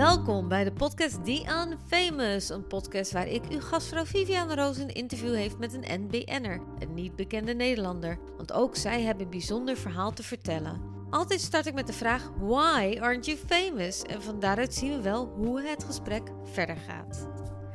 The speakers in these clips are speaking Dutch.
Welkom bij de podcast The Unfamous, een podcast waar ik uw gastvrouw Viviane Roos een interview heeft met een NBN'er, een niet bekende Nederlander. Want ook zij hebben een bijzonder verhaal te vertellen. Altijd start ik met de vraag: Why aren't you famous? En van daaruit zien we wel hoe het gesprek verder gaat.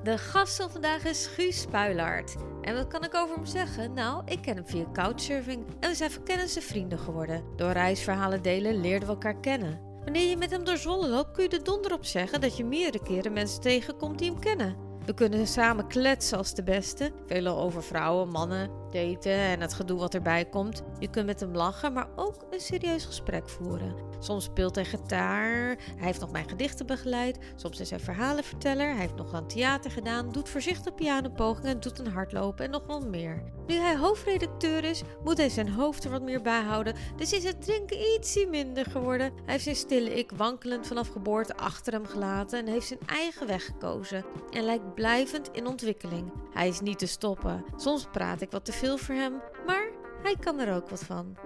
De gast van vandaag is Guus Spuilaert. En wat kan ik over hem zeggen? Nou, ik ken hem via couchsurfing en we zijn verkennende vrienden geworden. Door reisverhalen delen leerden we elkaar kennen. Wanneer je met hem door Zwolle loopt, kun je er donder op zeggen dat je meerdere keren mensen tegenkomt die hem kennen. We kunnen samen kletsen als de beste. Veel over vrouwen, mannen, en het gedoe wat erbij komt. Je kunt met hem lachen, maar ook een serieus gesprek voeren. Soms speelt hij gitaar, hij heeft nog mijn gedichten begeleid. Soms is hij verhalenverteller, hij heeft nog aan theater gedaan, doet voorzichtig pianopogingen, doet een hardlopen en nog wel meer. Nu hij hoofdredacteur is, moet hij zijn hoofd er wat meer bij houden, dus is het drinken ietsie minder geworden. Hij heeft zijn stille ik wankelend vanaf geboorte achter hem gelaten en heeft zijn eigen weg gekozen en lijkt blijvend in ontwikkeling. Hij is niet te stoppen. Soms praat ik wat te veel voor hem, maar hij kan er ook wat van.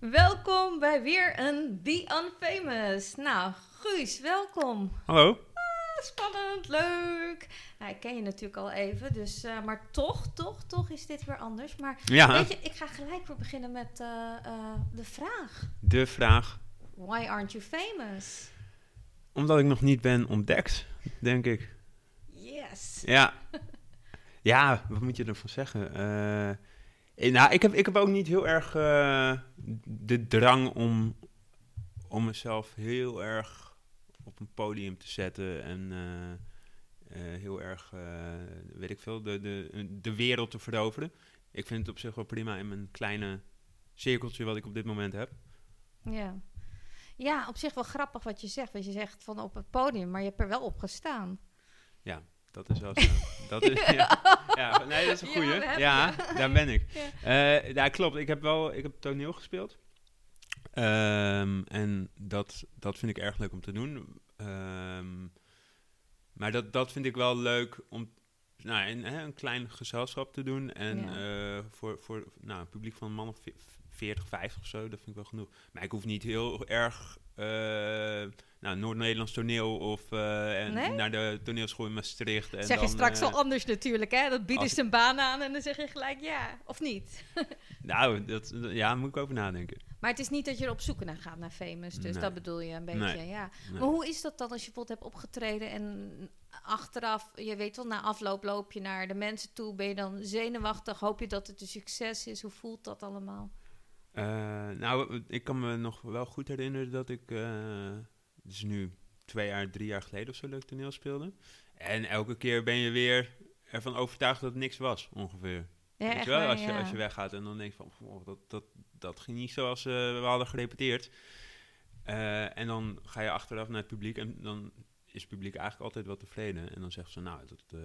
Welkom bij weer een The Unfamous. Nou, Guus, welkom. Hallo. Ah, spannend, leuk. Nou, ik ken je natuurlijk al even, dus, uh, maar toch, toch, toch is dit weer anders. Maar Ja. weet je, ik ga gelijk weer beginnen met uh, uh, de vraag. De vraag. Why aren't you famous? Omdat ik nog niet ben ontdekt, denk ik. Yes. Ja. Ja, wat moet je ervan zeggen? Eh, nou, ik heb, ik heb ook niet heel erg eh, de drang om, om mezelf heel erg op een podium te zetten en eh, heel erg, weet ik veel, de, de, de wereld te veroveren. Ik vind het op zich wel prima in mijn kleine cirkeltje wat ik op dit moment heb. Ja. Ja, op zich wel grappig wat je zegt. Want je zegt van op het podium, maar je hebt er wel op gestaan. Dat is wel zo. dat is, ja. ja, nee, dat is een goeie. Ja, daar ben ik. Ja. Eh, ja, klopt. Ik heb wel ik heb toneel gespeeld. Ehm, en dat, dat vind ik erg leuk om te doen. Ehm, maar dat, dat vind ik wel leuk om nou, in, hè, een klein gezelschap te doen. En eh, voor, voor nou, een publiek van man of 40, 50 of zo, dat vind ik wel genoeg. Maar ik hoef niet heel erg eh, nou, Noord-Nederlands toneel of eh, en Nee? naar de toneelschool in Maastricht. En zeg je straks eh, al anders natuurlijk, hè? Dat als dus een baan aan en dan zeg je gelijk ja, of niet. Nou, dat, ja, daar moet ik over nadenken. Maar het is niet dat je er op zoek naar gaat naar famous, dus Nee. dat bedoel je een beetje, Nee. ja. Maar hoe is dat dan als je bijvoorbeeld hebt opgetreden en achteraf, je weet wel, na afloop loop je naar de mensen toe, ben je dan zenuwachtig, hoop je dat het een succes is, hoe voelt dat allemaal? Eh, nou, ik kan me nog wel goed herinneren dat ik, eh dus nu twee jaar, drie jaar geleden of zo leuk toneel speelde. En elke keer ben je weer ervan overtuigd dat het niks was, ongeveer. Ja, Weet je wel, waar, als, je, ja. als je weggaat en dan denk je van, "Goh, dat, dat, dat ging niet zoals eh, we hadden gerepeteerd. En dan ga je achteraf naar het publiek en dan is het publiek eigenlijk altijd wel tevreden. En dan zeggen ze, nou, dat,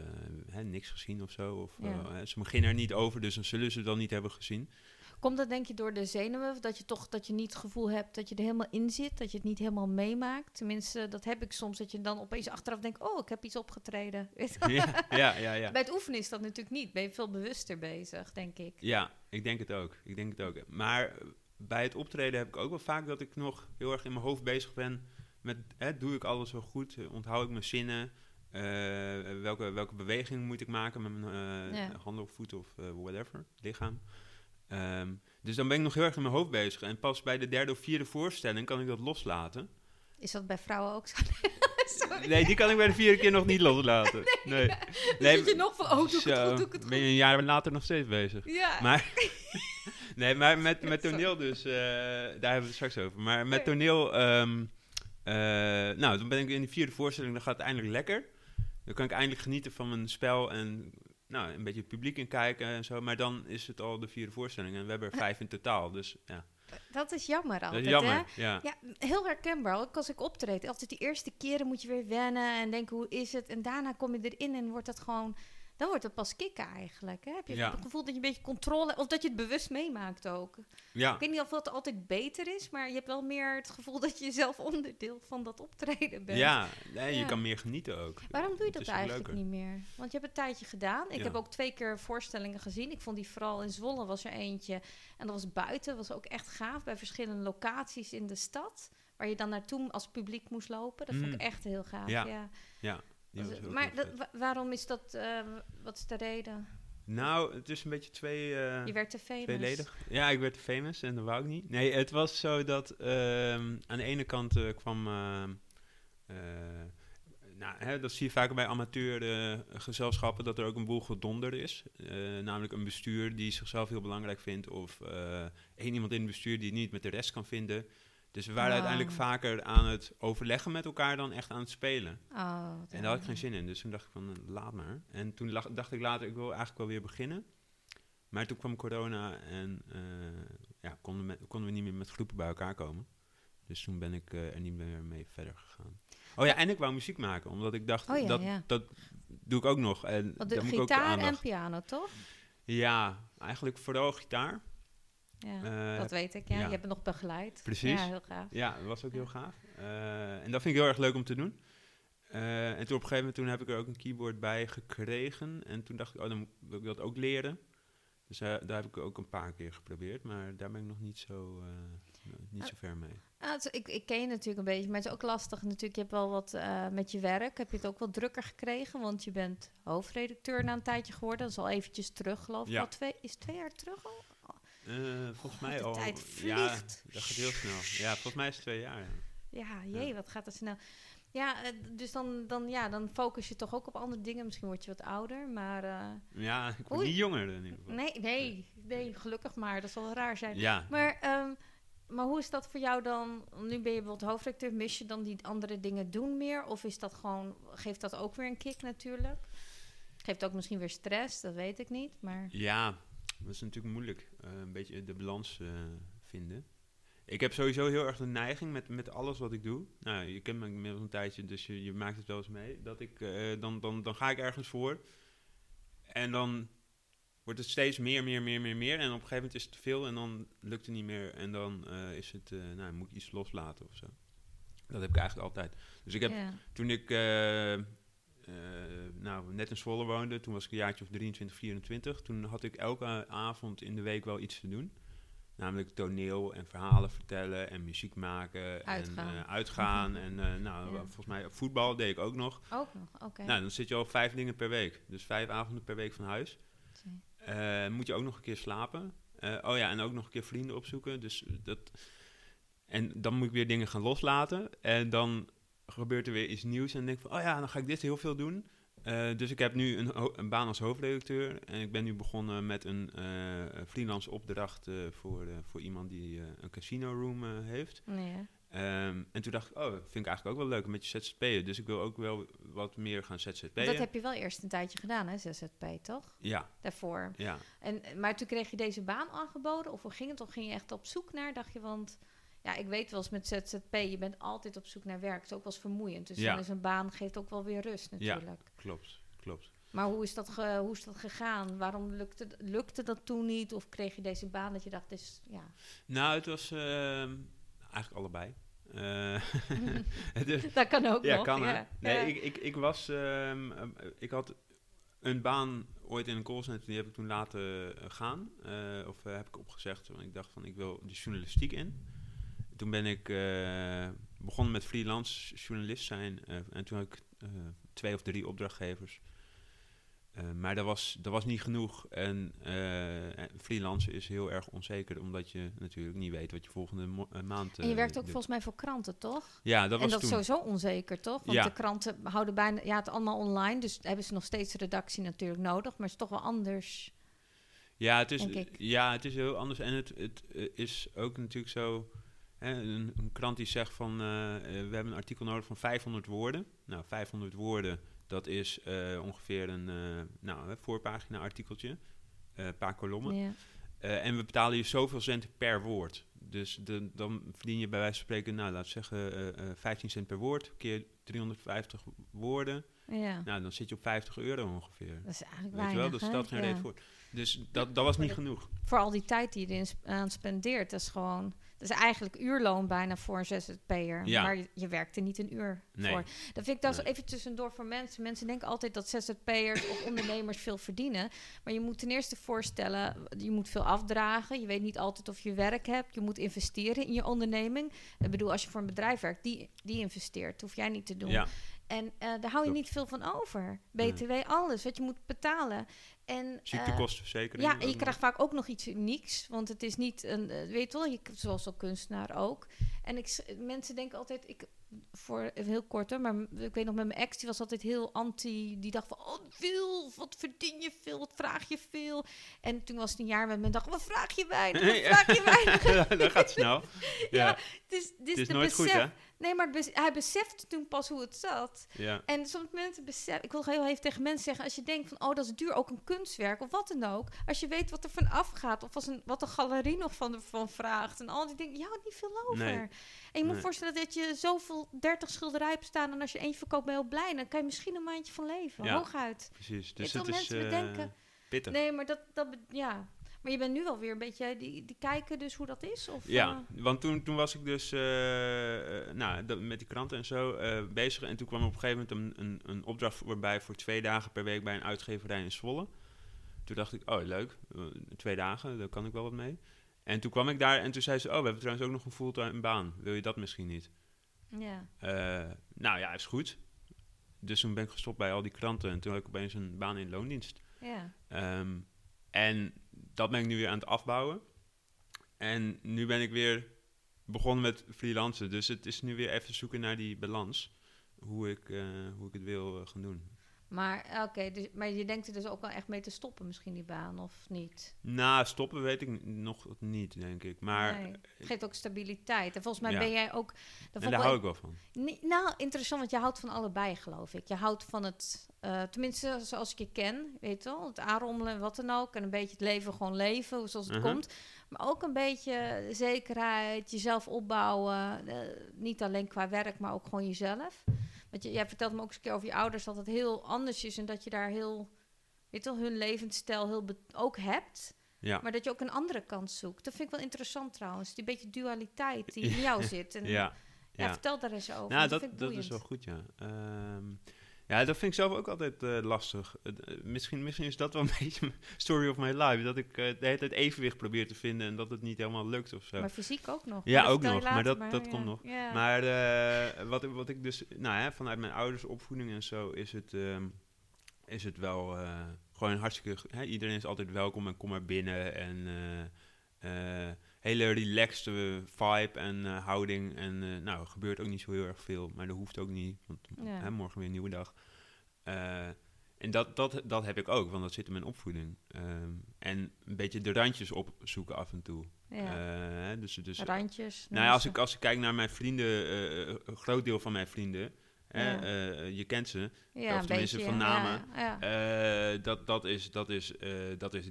hè, niks gezien of zo. Of, Ja. ze beginnen er niet over, dus dan zullen ze het dan niet hebben gezien. Komt dat denk je door de zenuwen? Dat je toch dat je niet het gevoel hebt dat je er helemaal in zit, dat je het niet helemaal meemaakt? Tenminste, dat heb ik soms, dat je dan opeens achteraf denkt, oh, ik heb iets opgetreden. Ja, ja, ja, ja. Bij het oefenen is dat natuurlijk niet. Ben je veel bewuster bezig, denk ik. Ja, ik denk het ook. Ik denk het ook. Maar bij het optreden heb ik ook wel vaak dat ik nog heel erg in mijn hoofd bezig ben met, hè, doe ik alles wel goed? Onthoud ik mijn zinnen? Eh, welke, welke beweging moet ik maken met mijn eh, Ja. handen of voeten of eh, whatever, lichaam? Ehm, dus dan ben ik nog heel erg in mijn hoofd bezig. En pas bij de derde of vierde voorstelling kan ik dat loslaten. Is dat bij vrouwen ook zo? Sorry. Nee, die kan ik bij de vierde keer nog niet loslaten. Nee. Nee, zit je nog van, oh, doe ik het Zo, goed, doe ik het ben je een jaar later nog steeds bezig. Ja. Maar, nee, maar met, met toneel dus, eh, daar hebben we het straks over. Maar met toneel, ehm, eh, nou, dan ben ik in de vierde voorstelling, dan gaat het eindelijk lekker. Dan kan ik eindelijk genieten van mijn spel en nou, een beetje het publiek in kijken en zo. Maar dan is het al de vierde voorstelling en we hebben er vijf in totaal. Dus ja, Dat is jammer dat altijd, is jammer. hè? Ja. Ja, heel herkenbaar. Ook als ik optreed. Altijd die eerste keren moet je weer wennen en denken, hoe is het? En daarna kom je erin en wordt dat gewoon... Dan wordt het pas kicken eigenlijk. Hè? Heb je Ja. het gevoel dat je een beetje controle... Of dat je het bewust meemaakt ook. ja. Ik weet niet of dat altijd beter is, maar je hebt wel meer het gevoel dat je zelf onderdeel van dat optreden bent. Ja, nee, je kan meer genieten ook. Waarom doe je dat eigenlijk leuker. niet meer? Want je hebt een tijdje gedaan. Ik heb ook twee keer voorstellingen gezien. Ik vond die vooral in Zwolle was er eentje. En dat was buiten. was ook echt gaaf bij verschillende locaties in de stad. Waar waar je dan naartoe als publiek moest lopen. Dat vond ik Mm. echt heel gaaf. Ja, Ja. Die was maar dat, wa- waarom is dat, eh, wat is de reden? Nou, het is een beetje twee... eh, Je werd te famous. Tweeledig. Ja, ik werd famous en dat wou ik niet. Nee, het was zo dat ehm, aan de ene kant eh, kwam... ehm, eh, nou, hè, dat zie je vaak bij amateurgezelschappen, dat er ook een boel gedonder is. Namelijk een bestuur die zichzelf heel belangrijk vindt... of één iemand in het bestuur die het niet met de rest kan vinden. Dus we waren uiteindelijk vaker aan het overleggen met elkaar dan echt aan het spelen. Oh, wat En daar had ik geen zin in. Dus toen dacht ik van, eh, laat maar. En toen lag- dacht ik later, ik wil eigenlijk wel weer beginnen. Maar toen kwam corona en eh, ja, konden, me- konden we niet meer met groepen bij elkaar komen. Dus toen ben ik eh, er niet meer mee verder gegaan. Oh ja, en ik wou muziek maken, omdat ik dacht, Oh ja, dat, ja. dat doe ik ook nog. En Want de daar moet ik ook de gitaar en piano, toch? Ja, eigenlijk vooral gitaar. Ja, Eh, dat weet ik. Ja. ja. Je hebt het nog begeleid. Precies. Ja, heel gaaf. Ja, dat was ook heel gaaf. Eh, en dat vind ik heel erg leuk om te doen. Eh, en toen op een gegeven moment toen heb ik er ook een keyboard bij gekregen. En toen dacht ik, oh, dan wil ik dat ook leren. Dus daar heb ik ook een paar keer geprobeerd. Maar daar ben ik nog niet zo, niet Ah. zo ver mee. Ah, ik, ik ken je natuurlijk een beetje, maar het is ook lastig natuurlijk. Je hebt wel wat met je werk. Heb je het ook wat drukker gekregen? Want je bent hoofdredacteur na een tijdje geworden. Dat is al eventjes terug, geloof ik. Ja. Al twee, is twee jaar terug al? Eh, volgens Oh, mij de al. tijd Ja, dat gaat heel snel. Ja, volgens mij is het twee jaar. Ja. Ja, jee, wat gaat het snel. Ja, eh, dus dan, dan, ja, dan focus je toch ook op andere dingen. Misschien word je wat ouder, maar... eh, Ja, ik word Oei. niet jonger in ieder geval. nee, nee, nee, gelukkig maar. Dat zal raar zijn. Ja, Maar, ehm, maar hoe is dat voor jou dan? Nu ben je bijvoorbeeld hoofdredacteur. Mis je dan die andere dingen doen meer? Of is dat gewoon, geeft dat ook weer een kick natuurlijk? Geeft ook misschien weer stress, dat weet ik niet. Maar Ja, dat is natuurlijk moeilijk. Eh, een beetje de balans eh, vinden. Ik heb sowieso heel erg de neiging met, met alles wat ik doe. Nou, je kent me inmiddels een tijdje, dus je, je maakt het wel eens mee. Dat ik, eh, dan, dan, dan ga ik ergens voor. En dan wordt het steeds meer, meer, meer, meer, meer. En op een gegeven moment is het te veel en dan lukt het niet meer. En dan is het, nou, moet ik iets loslaten of zo. Dat heb ik eigenlijk altijd. Dus ik heb toen ik nou, net in Zwolle woonde, toen was ik een jaartje of 23, 24. Toen had ik elke avond in de week wel iets te doen. Namelijk toneel en verhalen vertellen en muziek maken Uitgaan. en eh, uitgaan. en eh, nou, Ja. volgens mij voetbal deed ik ook nog. ook nog, oké. Nou, dan zit je al vijf dingen per week. Dus vijf avonden per week van huis. Eh, moet je ook nog een keer slapen. Eh, oh ja, en ook nog een keer vrienden opzoeken. Dus dat... En dan moet ik weer dingen gaan loslaten. En dan gebeurt er weer iets nieuws. En denk van, oh ja, dan ga ik dit heel veel doen. Eh, dus ik heb nu een, een baan als hoofdredacteur. En ik ben nu begonnen met een eh, freelance opdracht eh, voor, voor iemand die een casino room heeft. Nee, Ehm, en toen dacht ik, oh, vind ik eigenlijk ook wel leuk met je ZZP'en. Dus ik wil ook wel wat meer gaan ZZP'en. dat heb je wel eerst een tijdje gedaan, hè, ZZP, toch? Ja, Daarvoor. ja. En, maar toen kreeg je deze baan aangeboden? Of hoe ging het? Of ging je echt op zoek naar? Dacht je, want... Ja, ik weet wel eens met ZZP, je bent altijd op zoek naar werk. Het is ook wel eens vermoeiend. Dus Ja. dan is een baan geeft ook wel weer rust Ja. natuurlijk. Klopt, klopt. Maar hoe is, dat ge- hoe is dat gegaan? Waarom lukte, lukte dat toen niet? Of kreeg je deze baan dat je dacht, is, ja... Nou, het was ehm, eigenlijk allebei. Eh, dat kan ook ja, nog. kan ja. Nee, Ja. ik, ik, ik was... ehm, ehm, ik had een baan ooit in een callcenter, die heb ik toen laten eh, gaan. Eh, of eh, heb ik opgezegd, want ik dacht van, ik wil de journalistiek in. Toen ben ik eh, begonnen met freelance journalist zijn. eh, en toen had ik eh, twee of drie opdrachtgevers. Maar dat was, dat was niet genoeg. En en freelance is heel erg onzeker, omdat je natuurlijk niet weet wat je volgende maand. En je werkt ook doet. volgens mij voor kranten, toch? Ja, dat en was dat toen. is sowieso onzeker, toch? Want Ja. de kranten houden bijna... Ja, het allemaal online, dus hebben ze nog steeds redactie natuurlijk nodig. Maar het is toch wel anders. Ja, het is, ja, het is heel anders. En het, het is ook natuurlijk zo. Een, een krant die zegt van eh, eh, we hebben een artikel nodig van 500 woorden. Nou, 500 woorden, dat is eh, ongeveer een nou, voorpagina artikeltje. Een paar kolommen. Ja. En we betalen je zoveel cent per woord. Dus de, dan verdien je bij wijze van spreken, nou laten we zeggen, eh, 15 cent per woord, keer 350 woorden. ja. Nou, dan zit je op 50 euro ongeveer. Dat is eigenlijk Weet je wel, dat hè? stelt geen Ja. reet voor. Dus dat, dat was niet genoeg. Voor al die tijd die je erin aan spendeert, dat is gewoon... Dat is eigenlijk uurloon bijna voor een ZZP'er. Ja. Maar je, je werkt er niet een uur Nee. voor. Dat vind ik dat Nee. even tussendoor voor mensen. Mensen denken altijd dat ZZP'ers of ondernemers veel verdienen. Maar je moet ten eerste voorstellen, je moet veel afdragen. Je weet niet altijd of je werk hebt. Je moet investeren in je onderneming. Ik bedoel, als je voor een bedrijf werkt, die, die investeert. Dat hoef jij niet te doen. Ja, En eh, daar hou je niet veel van over. BTW, alles wat je moet betalen. En, eh, ziektekostenverzekering. ja, en je ook krijgt vaak ook nog iets unieks. Want het is niet een, eh, weet wel, je, zoals al kunstenaar ook. En ik, mensen denken altijd, ik, voor heel kort hoor, maar ik weet nog met mijn ex, die was altijd heel anti. Die dacht van, oh veel, wat verdien je veel, wat vraag je veel. En toen was het een jaar met me en dacht, wat vraag je weinig, wat vraag je weinig. dat gaat snel. Ja, Ja, Dus, dus het is nooit goed, besef- hè? Nee, maar bes- hij besefte toen pas hoe het zat. Ja. En soms mensen beseffen, ik wil heel even tegen mensen zeggen, als je denkt van, oh, dat is duur, ook een kunstwerk of wat dan ook. Als je weet wat er van afgaat, of als een, wat de galerie nog van, van vraagt en al die dingen, je houdt niet veel over. Nee. En je moet Nee. voorstellen dat je zoveel 30 schilderijen hebt staan en als je eentje verkoopt ben je heel blij. Dan kan je misschien een maandje van leven, Ja. hooguit. Precies. Dus het is eh, bedenken. pittig. Nee, maar dat, dat, ja. Maar je bent nu alweer een beetje, die, die kijken dus hoe dat is? Of, Ja, eh, want toen, toen was ik dus eh, eh, nou, dat- met die kranten en zo bezig. En toen kwam op een gegeven moment een, een, een opdracht voorbij voor twee dagen per week bij een uitgeverij in Zwolle. Toen dacht ik, oh leuk, twee dagen, daar kan ik wel wat mee. En toen kwam ik daar en toen zei ze, oh we hebben trouwens ook nog een fulltime baan. Wil je dat misschien niet? ja. Nou ja, is goed. Dus toen ben ik gestopt bij al die kranten en toen had ik opeens een baan in loondienst. ja. Ehm, en dat ben ik nu weer aan het afbouwen. En nu ben ik weer begonnen met freelancen. Dus het is nu weer even zoeken naar die balans. Hoe ik, eh, hoe ik het wil eh, gaan doen. Maar eh, oké, dus, maar je denkt er dus ook wel echt mee te stoppen, misschien die baan, of niet? Na stoppen weet ik nog niet, denk ik. Maar Nee, het geeft ook stabiliteit. En volgens mij Ja. ben jij ook. En daar hou ik wel van. Nou, interessant, want je houdt van allebei, geloof ik. Je houdt van het, eh, tenminste zoals ik je ken, weet je wel, het aanrommelen en wat dan ook. En een beetje het leven gewoon leven, zoals het Mhm. komt. Maar ook een beetje zekerheid, jezelf opbouwen. eh, niet alleen qua werk, maar ook gewoon jezelf. Want je, jij vertelt me ook eens een keer over je ouders dat het heel anders is en dat je daar heel, weet je wel, hun levensstijl heel ook hebt. Ja, Maar dat je ook een andere kant zoekt. Dat vind ik wel interessant trouwens. Die beetje dualiteit die in jou zit. En, ja. ja, ja. vertel daar eens over. Nou, dat, dat, is wel goed, ja. Ehm, ja, dat vind ik zelf ook altijd eh, lastig. Eh, eh, misschien, misschien is dat wel een beetje story of my life. Dat ik de hele tijd evenwicht probeer te vinden en dat het niet helemaal lukt of zo. Maar fysiek ook nog. Ja, dat ook nog, maar dat- dat ja. komt nog. Ja. Maar wat, ik- wat ik dus, nou hè, vanuit mijn ouders opvoeding en zo, is het, ehm, is het wel gewoon hartstikke. Hè, iedereen is altijd welkom en kom maar binnen. En hele relaxed vibe en houding. En nou, er gebeurt ook niet zo heel erg veel, maar dat hoeft ook niet, want Ja. hè, morgen weer een nieuwe dag. Eh, en dat, dat, dat heb ik ook, want dat zit in mijn opvoeding. Ehm, en een beetje de randjes opzoeken af en toe. ja. Eh, dus, dus Randjes. nou ja, als ik, als ik kijk naar mijn vrienden, eh, een groot deel van mijn vrienden, hè, Ja. je kent ze, ja, of tenminste beetje, van namen. Ja, dat, dat is, dat is, dat is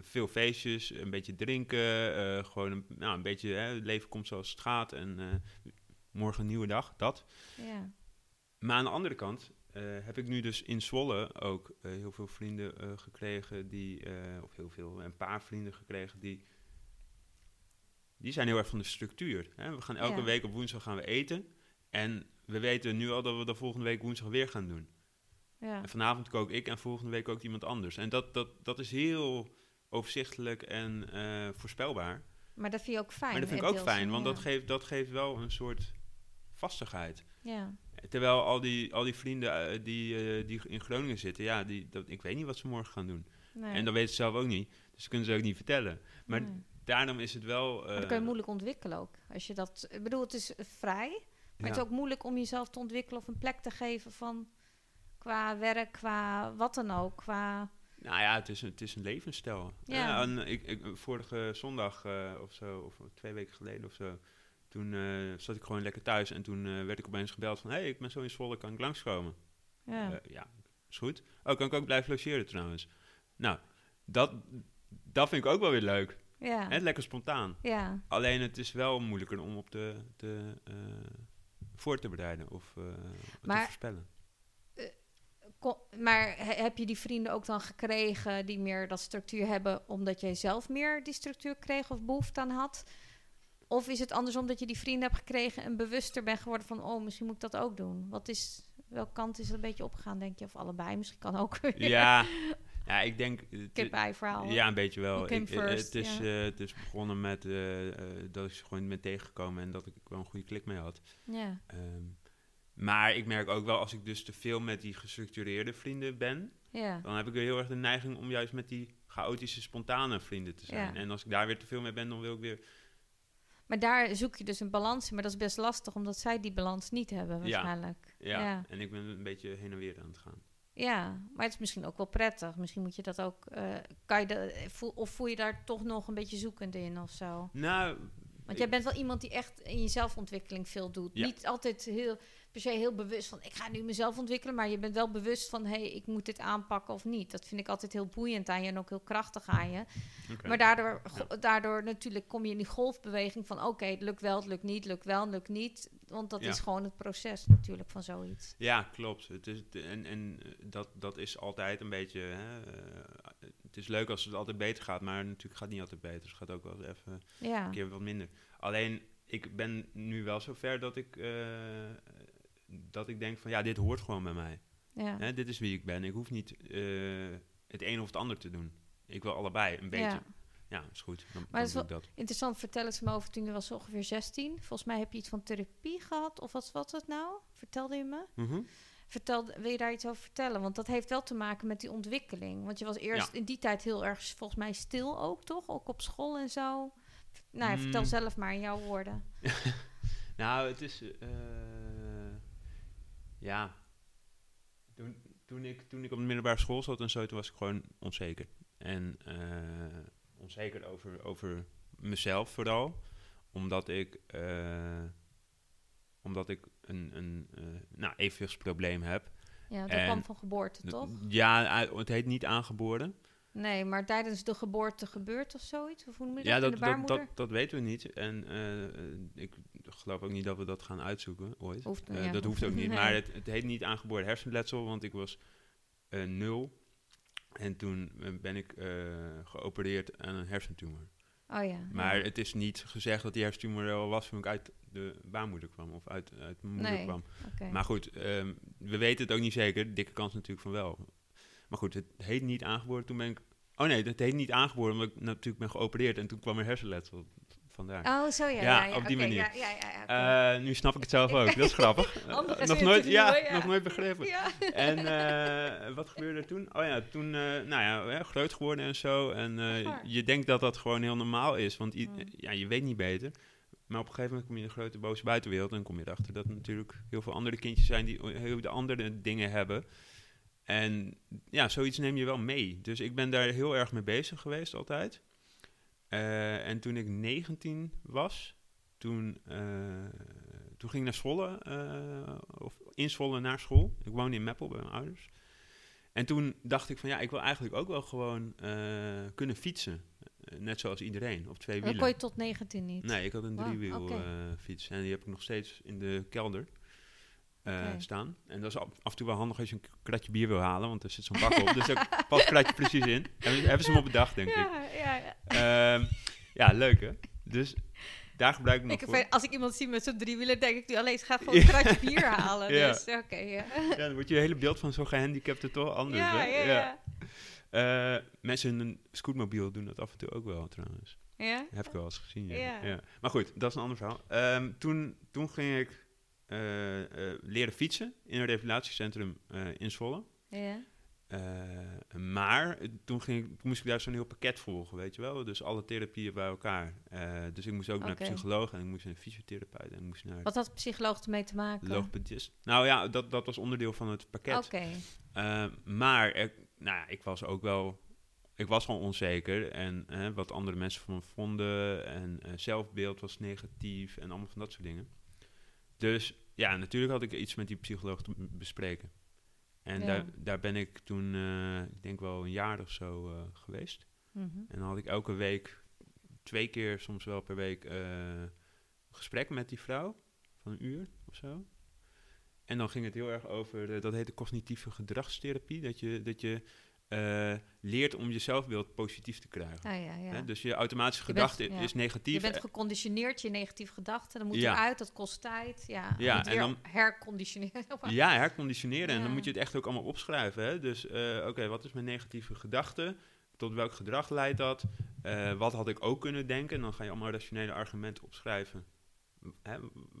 veel feestjes, een beetje drinken, gewoon een, nou, een beetje, het leven komt zoals het gaat en morgen een nieuwe dag, dat. ja. Maar aan de andere kant heb ik nu dus in Zwolle ook eh, heel veel vrienden eh, gekregen die, eh, of heel veel, een paar vrienden gekregen die, die zijn heel erg van de structuur. Hè? We gaan elke Ja. week op woensdag gaan we eten en we weten nu al dat we de volgende week woensdag weer gaan doen. ja. En vanavond kook ik en volgende week kookt iemand anders. En dat, dat, dat is heel overzichtelijk en eh, voorspelbaar. Maar dat vind je ook fijn. maar dat vind ik eh, ook fijn, want ja. dat, geeft, dat geeft wel een soort vastigheid. Ja. Terwijl al die, al die vrienden eh, die, eh, die in Groningen zitten, ja, die, dat, ik weet niet wat ze morgen gaan doen. Nee. En dat weten ze zelf ook niet. Dus dat kunnen ze ook niet vertellen. Maar Nee. daarom is het wel... Dat kun je eh, moeilijk ontwikkelen ook. Als je dat, ik bedoel, het is vrij, maar ja. het is ook moeilijk om jezelf te ontwikkelen of een plek te geven van qua werk, qua wat dan ook, qua Nou ja, het is, een- het is een levensstijl. Ja. Ja. en ik, ik, vorige zondag eh, of zo, of twee weken geleden of zo, toen eh, zat ik gewoon lekker thuis en toen eh, werd ik opeens gebeld van, hé, hey, ik ben zo in Zwolle, kan ik langskomen? ja. Ja, ja is goed. Oh, kan ik ook blijven logeren trouwens? Nou, dat, dat vind ik ook wel weer leuk. ja. Hè, lekker spontaan. ja. Alleen het is wel moeilijker om op te, te, eh, voor te bereiden of eh, te voorspellen. maar he- heb je die vrienden ook dan gekregen die meer dat structuur hebben, omdat jij zelf meer die structuur kreeg of behoefte aan had? Of is het andersom dat je die vrienden hebt gekregen en bewuster bent geworden van, oh, misschien moet ik dat ook doen? Wat is, welke kant is het een beetje opgegaan, denk je? Of allebei, misschien kan ook weer. Ja, ja, ik denk... Kip-ei verhaal. Ja, een beetje wel. Ik, first, het, is, ja. eh, het is begonnen met eh, eh, dat ik ze gewoon ben tegengekomen en dat ik wel een goede klik mee had. ja. Ehm, maar ik merk ook wel, als ik dus te veel met die gestructureerde vrienden ben, ja. dan heb ik weer heel erg de neiging om juist met die chaotische, spontane vrienden te zijn. Ja. En als ik daar weer te veel mee ben, dan wil ik weer... Maar daar zoek je dus een balans in. Maar dat is best lastig, omdat zij die balans niet hebben waarschijnlijk. Ja, Ja. en ik ben een beetje heen en weer aan het gaan. Ja, maar het is misschien ook wel prettig. Misschien moet je dat ook... eh, kan je de, voel, of voel je daar toch nog een beetje zoekend in of zo? Nou, Want jij bent wel iemand die echt in je zelfontwikkeling veel doet. Ja. Niet altijd heel, per se heel bewust van... ik ga nu mezelf ontwikkelen... maar je bent wel bewust van... hé, hey, ik moet dit aanpakken of niet. Dat vind ik altijd heel boeiend aan je... en ook heel krachtig aan je. Maar daardoor, daardoor natuurlijk kom je in die golfbeweging van... oké, het lukt wel, het lukt niet, lukt wel, het lukt niet. Want dat Ja. is gewoon het proces natuurlijk van zoiets. Ja, klopt. Het is, en en eh, dat, dat is altijd een beetje. Hè, eh, het is leuk als het altijd beter gaat, maar natuurlijk gaat het niet altijd beter. Het gaat ook wel even Ja, een keer wat minder. Alleen, ik ben nu wel zover dat ik, eh, dat ik denk van ja, dit hoort gewoon bij mij. ja. Hè, dit is wie ik ben. Ik hoef niet eh, het een of het ander te doen. Ik wil allebei een beetje. ja. Ja, is goed. Dan, Maar dan dat doe ik dat. Interessant, vertel eens me over toen je was ongeveer 16. Volgens mij heb je iets van therapie gehad. Of wat was het nou? Vertelde je me? Mhm. Vertelde, wil je daar iets over vertellen? Want dat heeft wel te maken met die ontwikkeling. Want je was eerst in die tijd heel erg volgens mij stil ook, toch? Ook op school en zo. Nou, ja, vertel Mm. zelf maar in jouw woorden. Nou, het is. eh, ja. Toen, toen, ik, toen ik op de middelbare school zat en zo, toen was ik gewoon onzeker. En eh, onzeker over, over mezelf vooral. Omdat ik. eh, omdat ik een, een eh, nou, evenwichtsprobleem heb. Ja, dat En- kwam van geboorte, toch? Ja, het heet niet aangeboren. Nee, maar tijdens de geboorte gebeurt of zoiets? Of hoe noem je dat? Ja, dat, de dat, dat, dat weten we niet. En eh, ik geloof ook niet dat we dat gaan uitzoeken ooit. Hoeft- Eh, ja. Dat hoeft ook niet. Nee. Maar het, het heet niet aangeboren hersenletsel, want ik was eh, nul. En toen ben ik geopereerd aan een hersentumor. Oh ja. Maar ja. het is niet gezegd dat die hersentumor er al was toen ik uit de baarmoeder kwam. Of uit, uit mijn moeder Nee. kwam. Oké. Maar goed, ehm, we weten het ook niet zeker. Dikke kans natuurlijk van wel. Maar goed, het heet niet aangeboren. Toen ben ik... Oh nee, het heet niet aangeboren omdat ik natuurlijk ben geopereerd. En toen kwam er hersenletsel. Vandaar. Oh, zo ja. Ja, Ja, ja, op die manier. Ja. Eh, nu snap ik het zelf ook. Dat is grappig. Eh, nog, nooit, ja, nog nooit begrepen. Ja. En eh, wat gebeurde er toen? Oh ja, toen, nou ja, groot geworden en zo. En je denkt dat dat gewoon heel normaal is, want i- Mm. ja, je weet niet beter. Maar op een gegeven moment kom je in de grote boze buitenwereld en kom je erachter dat er natuurlijk heel veel andere kindjes zijn die heel de andere dingen hebben. En ja, zoiets neem je wel mee. Dus ik ben daar heel erg mee bezig geweest altijd. Eh, en toen ik 19 was, toen, eh, toen ging ik naar Zwolle, eh, of in Zwolle naar school. Ik woonde in Meppel bij mijn ouders. En toen dacht ik van ja, ik wil eigenlijk ook wel gewoon kunnen fietsen. Net zoals iedereen, op twee Dat wielen. kon je tot 19 niet. Nee, ik had een Wauw, driewiel fiets. En die heb ik nog steeds in de kelder eh, Oké. staan. En dat is af, en toe wel handig als je een kratje bier wil halen, want er zit zo'n bak op. dus daar past het kratje precies in. Hebben, hebben ze hem op bedacht, denk ik. ja, ja, ja. Ehm, ja, leuk hè? Dus daar gebruik ik nog Ik voor. als ik iemand zie met zo'n driewieler, denk ik nu alleen, ga gewoon Ja. een kratje bier halen. Ja. Dus oké, ja. Ja, dan wordt je hele beeld van zo'n gehandicapte toch anders. Ja, hè? ja, ja. Eh, mensen in een scootmobiel doen dat af en toe ook wel trouwens. Ja? Heb ik wel eens gezien. Ja. Ja. Ja. Maar goed, dat is een ander verhaal. Ehm, toen, toen ging ik leren fietsen in een revalidatiecentrum eh in Zwolle. Ja. Eh, maar eh, toen, ging toen moest ik daar zo'n heel pakket volgen, weet je wel. Dus alle therapieën bij elkaar. Eh, dus ik moest ook naar een psycholoog en ik moest naar een fysiotherapeut en ik moest naar Wat had psycholoog ermee te maken? logopedist. Nou ja, dat, dat was onderdeel van het pakket. Oké. Eh, maar ik, nou, ja, ik was ook wel. Ik was gewoon onzeker. En eh, wat andere mensen van me vonden. En eh, zelfbeeld was negatief. En allemaal van dat soort dingen. Dus ja, natuurlijk had ik iets met die psycholoog te bespreken. En Ja. daar, daar ben ik toen, eh, ik denk wel een jaar of zo eh, geweest. Mhm. En dan had ik elke week, twee keer soms wel per week, eh, een gesprek met die vrouw. Van een uur of zo. En dan ging het heel erg over, dat heette cognitieve gedragstherapie. Dat je, dat je eh, leert om je zelfbeeld positief te krijgen. Ah, ja, ja. Hè? Dus je automatische Je bent- gedachte is negatief. Je bent geconditioneerd, je negatieve gedachten. Dan moet Ja. eruit, dat kost tijd. Ja, Ja, en dan- herconditioneren. Ja, herconditioneren. En dan moet je het echt ook allemaal opschrijven. Hè? Dus, eh, oké, wat is mijn negatieve gedachte? Tot welk gedrag leidt dat? Eh, wat had ik ook kunnen denken? En dan ga je allemaal rationele argumenten opschrijven. Hè?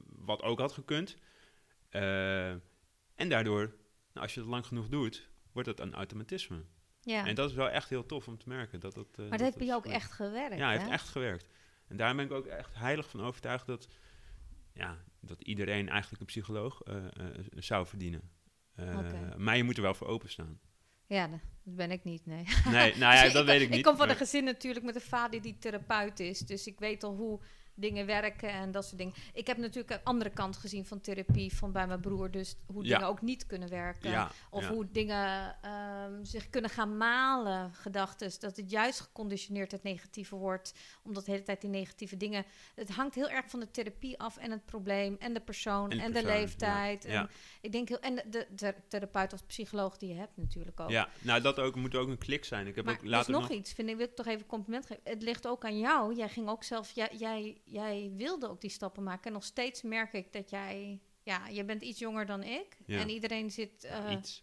Wat ook had gekund. En daardoor, nou, als je het lang genoeg doet, wordt het een automatisme. Ja. En dat is wel echt heel tof om te merken. Dat, dat, eh, maar dat heeft bij jou ook echt gewerkt, Ja, heeft hè? echt gewerkt. En daar ben ik ook echt heilig van overtuigd dat, ja, dat iedereen eigenlijk een psycholoog eh, eh, zou verdienen. Maar je moet er wel voor openstaan. Ja, dat ben ik niet, nee. Nee, nou ja, Dus dat ik, weet ik niet. Ik kom van maar- een gezin natuurlijk met een vader die therapeut is. Dus ik weet al hoe dingen werken en dat soort dingen. Ik heb natuurlijk een andere kant gezien van therapie van bij mijn broer. Dus hoe Ja. dingen ook niet kunnen werken. ja, Of ja. hoe dingen ehm, zich kunnen gaan malen, gedachten. Dat het juist geconditioneerd het negatieve wordt. Omdat de hele tijd die negatieve dingen... Het hangt heel erg van de therapie af en het probleem en de persoon en, En de leeftijd. En, ik denk heel, en de, de, de therapeut of psycholoog die je hebt natuurlijk ook. Ja, nou dat ook, moet ook een klik zijn. Ik heb maar ook er is later nog, nog... iets, vind ik, wil ik toch even compliment geven. Het ligt ook aan jou. Jij ging ook zelf, jij, jij, jij wilde ook die stappen maken. En nog steeds merk ik dat jij, ja, je bent iets jonger dan ik. Ja. En iedereen zit, eh Iets.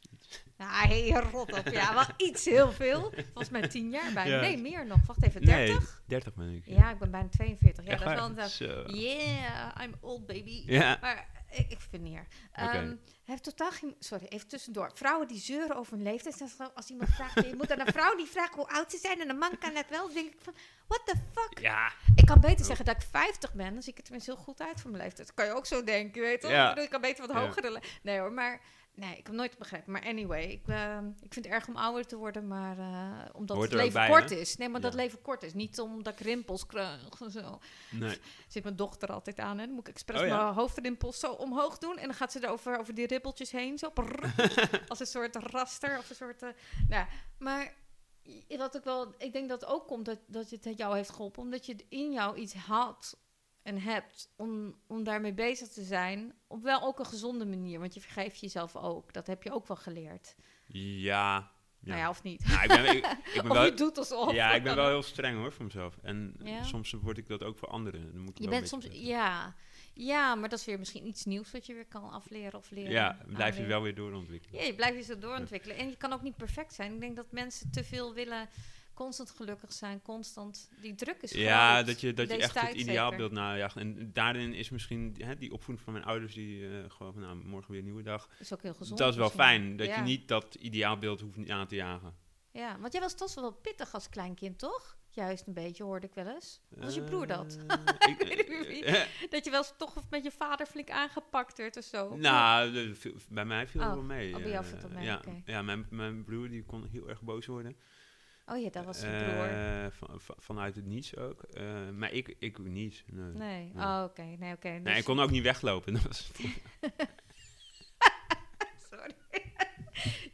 nou, hey, rot op. Ja, wel iets heel veel. Volgens mij tien jaar bijna. Ja. Nee, meer nog. Wacht even, 30? Nee, 30 ben ik. Ja, ik ben bijna 42. Ja, Echt dat is wel een... Yeah, I'm old baby. Ja. Maar ik, ik vind neer. Oké. Ehm, heeft totaal geen... Sorry, even tussendoor. Vrouwen die zeuren over hun leeftijd. Als, iemand vraagt... je moet aan een vrouw die vraagt hoe oud ze zijn... en een man kan het wel. Denk ik van... What the fuck? Ja, Ik kan beter zeggen dat ik 50 ben. Dan zie ik er tenminste heel goed uit voor mijn leeftijd. Dat kan je ook zo denken, je weet toch? Ja. Ik kan beter wat hogere... Nee hoor, maar... Nee, ik heb nooit begrepen. Maar anyway, ik, ehm, ik vind het erg om ouder te worden, maar eh, omdat Hoort het leven bij, kort hè? is. Nee, maar dat leven kort is. Niet omdat ik rimpels krijg zo nee. zit mijn dochter altijd aan. En dan moet ik expres Oh ja? mijn hoofdrimpels zo omhoog doen. En dan gaat ze er over, over die ribbeltjes heen. Zo als een soort raster. Of een soort... eh, nou, maar wat ik wel... Ik denk dat het ook komt dat, dat het jou heeft geholpen. Omdat je in jou iets had en hebt om, om daarmee bezig te zijn. Op wel ook een gezonde manier. Want je vergeeft jezelf ook. Dat heb je ook wel geleerd. Ja. Nou ja, of niet. Nou, ik ben, ik, ik ben wel, je doet alsof. ja, ik ben wel heel streng hoor voor mezelf. En Ja? soms word ik dat ook voor anderen. Dan moet ik Je bent soms... Ja. ja, maar dat is weer misschien iets nieuws wat je weer kan afleren of leren. Ja, blijf je wel weer doorontwikkelen. Ja, je blijft je zo doorontwikkelen. En je kan ook niet perfect zijn. Ik denk dat mensen te veel willen constant gelukkig zijn, constant. Die druk is Ja, groot. dat je, dat je echt het ideaalbeeld najaagt. En daarin is misschien hè, die opvoeding van mijn ouders, die eh, gewoon van nou, morgen weer een nieuwe dag. is ook heel gezond. dat is wel misschien. fijn, dat Ja. je niet dat ideaalbeeld hoeft aan te jagen. Ja, want jij was toch wel pittig als kleinkind, toch? Juist een beetje, hoorde ik wel eens. Was je broer dat? Eh, ik, weet niet eh, Dat je wel eens toch met je vader flink aangepakt werd of zo. nou, de- bij mij viel het Oh, wel mee. oh, bij jou eh, viel het wel mee, Ja, ja mijn, mijn broer die kon heel erg boos worden. Oh ja, dat was je broer. Eh, van, van- vanuit het niets ook. Eh, maar ik, ik niet. Nee. Oh, oké. Nee, oké. Nee, dus- ik kon ook niet weglopen. Dat was Sorry.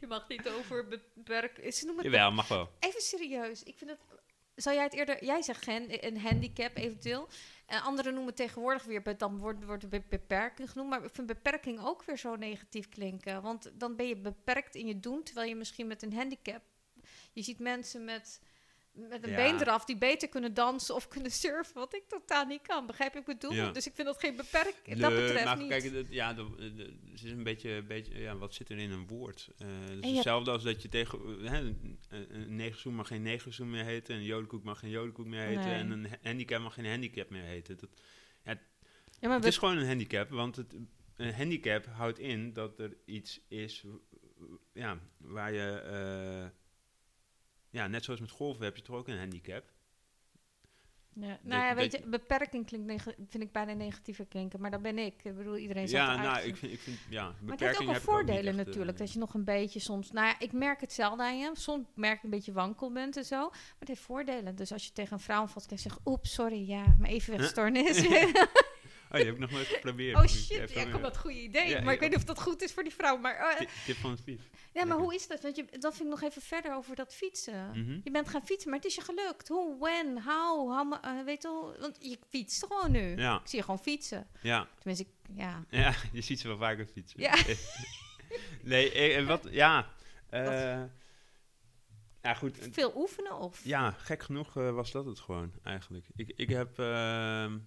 je mag niet over beperken. Ze noemen het Jawel, mag wel. Even serieus. Ik vind het. Zou jij het eerder. Jij zegt gen, een handicap eventueel. En anderen noemen tegenwoordig weer. Dan wordt, wordt be- beperking genoemd. Maar ik vind beperking ook weer zo negatief klinken. Want dan ben je beperkt in je doen. Terwijl je misschien met een handicap. Je ziet mensen met. Met een Ja. been eraf die beter kunnen dansen of kunnen surfen, wat ik totaal niet kan. Begrijp je wat ik bedoel? Ja. Dus ik vind dat geen beperking. Dat betreft maar niet. kijk, dat- ja, het is een beetje, een beetje, ja, wat zit er in een woord? Eh het is hetzelfde als dat je tegen, hè, een, een negerzoen mag geen negerzoen meer heten, een jodenkoek mag geen jodenkoek meer heten Nee. en een ha- handicap mag geen handicap meer heten. Dat, ja, maar het is gewoon een handicap, want het, een handicap houdt in dat er iets is ja, waar je, eh, ja, net zoals met golven heb je toch ook een handicap. Ja. Nou ja, weet je- je, beperking klinkt vind ik bijna negatieve klinken, maar dat ben ik. Ik bedoel, iedereen zegt Ja, nou, ik vind, ik vind, ja, Maar het heeft ook beperking wel ook voordelen echt, natuurlijk. eh, Dat je nog een beetje soms... Nou ja, ik merk het zelden aan je. Soms merk ik een beetje wankel bent en zo. Maar het heeft voordelen. Dus als je tegen een vrouw valt en zegt... Oeps, sorry, ja, mijn evenwichtstoornis. Oh, die heb ik nog nooit geprobeerd. oh ik shit, ja, eh, kom dat goede idee. Ja, maar ik weet niet of dat goed is voor die vrouw. Maar, eh, Tip, van Steve. ja, maar hoe is dat? Want je, dat vind ik nog even verder over dat fietsen. Mhm. Je bent gaan fietsen, maar het is je gelukt. Hoe, when, how, eh, weet je wel? Want je fietst gewoon nu. Ja, Ik zie je gewoon fietsen. ja. Tenminste, ik, ja. Ja, je ziet ze wel vaker fietsen. Ja. nee, eh, en wat, ja. eh, ja, goed. eh, Veel oefenen of? Ja, gek genoeg eh, was dat het gewoon eigenlijk. Ik, ik heb, ehm,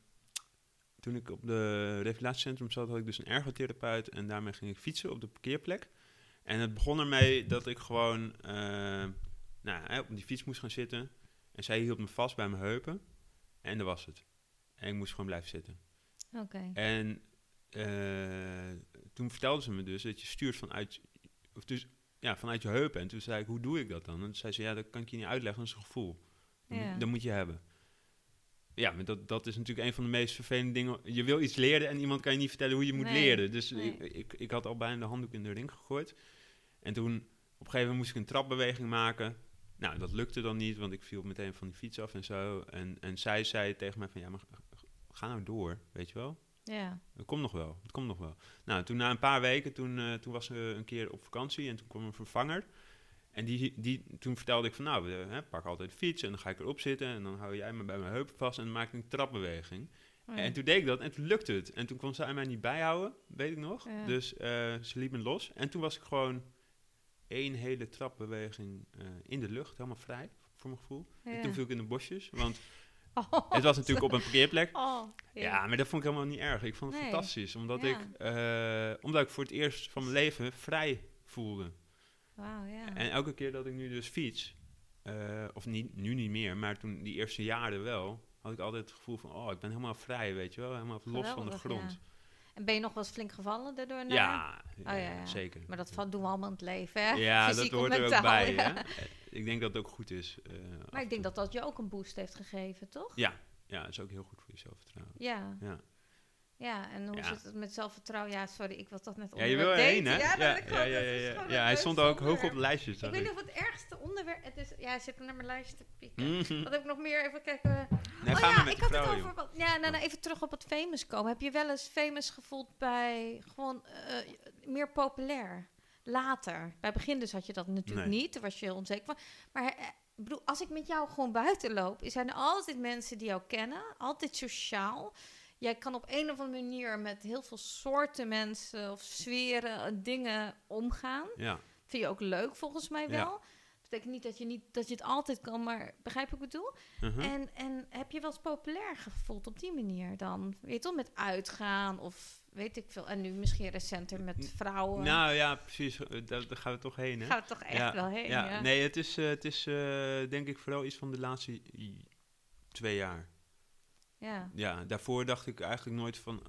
toen ik op de revalidatiecentrum zat, had ik dus een ergotherapeut en daarmee ging ik fietsen op de parkeerplek. En het begon ermee dat ik gewoon eh, nou, hè, op die fiets moest gaan zitten. En zij hield me vast bij mijn heupen. En dat was het. En ik moest gewoon blijven zitten. Oké. En eh, toen vertelde ze me dus dat je stuurt vanuit, of dus, ja, vanuit je heupen. En toen zei ik, hoe doe ik dat dan? En toen zei ze, ja, dat kan ik je niet uitleggen, dat is een gevoel. Dat, Ja. moet, dat moet je hebben. Ja, maar dat, dat is natuurlijk een van de meest vervelende dingen. Je wil iets leren en iemand kan je niet vertellen hoe je moet Nee, leren. Dus nee. ik, ik, ik had al bijna de handdoek in de ring gegooid. En toen, op een gegeven moment moest ik een trapbeweging maken. Nou, dat lukte dan niet, want ik viel meteen van die fiets af en zo. En, en zij zei tegen mij van, ja, maar ga nou door, weet je wel. Ja. Het komt nog wel, het komt nog wel. Nou, toen na een paar weken, toen, eh, toen was ze een keer op vakantie en toen kwam een vervanger. En die, die, toen vertelde ik van, nou, hè, pak altijd de fiets en dan ga ik erop zitten en dan hou jij me bij mijn heupen vast en dan maak ik een trapbeweging. Oh ja. En toen deed ik dat en toen lukte het. En toen kon zij mij niet bijhouden, weet ik nog. Ja. Dus eh, ze liet me los. En toen was ik gewoon één hele trapbeweging eh, in de lucht, helemaal vrij, voor mijn gevoel. En toen viel ik in de bosjes, want Oh, het was natuurlijk op een parkeerplek. Oh, Ja, maar dat vond ik helemaal niet erg. Ik vond het Nee. fantastisch. Omdat, ik, eh, omdat ik voor het eerst van mijn leven vrij voelde. Wauw, ja. En elke keer dat ik nu dus fiets, eh, of niet, nu niet meer, maar toen die eerste jaren wel, had ik altijd het gevoel van, oh, ik ben helemaal vrij, weet je wel. Helemaal los van de grond. ja. En ben je nog wel eens flink gevallen daardoor? Ja, naar? ja, Oh, ja, ja. zeker. Maar dat doen we allemaal in het leven, hè? Ja, Fysiek dat hoort er ook bij. ja. Hè? Ik denk dat het ook goed is. eh, Maar ik denk dat dat je ook een boost heeft gegeven, toch? Ja, ja, dat is ook heel goed voor je zelfvertrouwen. Ja. Ja. Ja, en hoe Ja. zit het met zelfvertrouwen? Ja, sorry, ik was dat net Ja, je wil onderwerp hè? Ja, ja, ja, ja, ja, hij stond ook hoog op onderwerp. het lijstje. Ik weet niet of het ergste onderwerp... Het is, ja, hij zit naar mijn lijstje te pieken. Mhm. Wat heb ik nog meer? Even kijken. Nee, oh ja, ik had vrouw, het over... Wat, ja, nou, nou, even terug op het famous komen. Heb je wel eens famous gevoeld bij gewoon eh, meer populair? Later. Bij begin dus had je dat natuurlijk Nee. niet. Daar was je heel onzeker van. Maar ik bedoel, als ik met jou gewoon buiten loop... zijn er altijd mensen die jou kennen. Altijd sociaal. Jij kan op een of andere manier met heel veel soorten mensen... of sferen, eh, dingen omgaan. Ja. Vind je ook leuk volgens mij Ja. wel. betekent niet dat je, niet dat je het altijd kan, maar begrijp je wat ik bedoel? Mhm. En, en heb je wel eens populair gevoeld op die manier dan? Weet je wel, met uitgaan of weet ik veel. En nu misschien recenter met vrouwen. Nou ja, precies. eh, Daar, daar gaan we toch heen, hè? Gaat het toch echt ja, wel heen? ja. Ja, Nee, het is, eh, het is denk ik vooral iets van de laatste twee jaar. Ja. Ja, daarvoor dacht ik eigenlijk nooit van...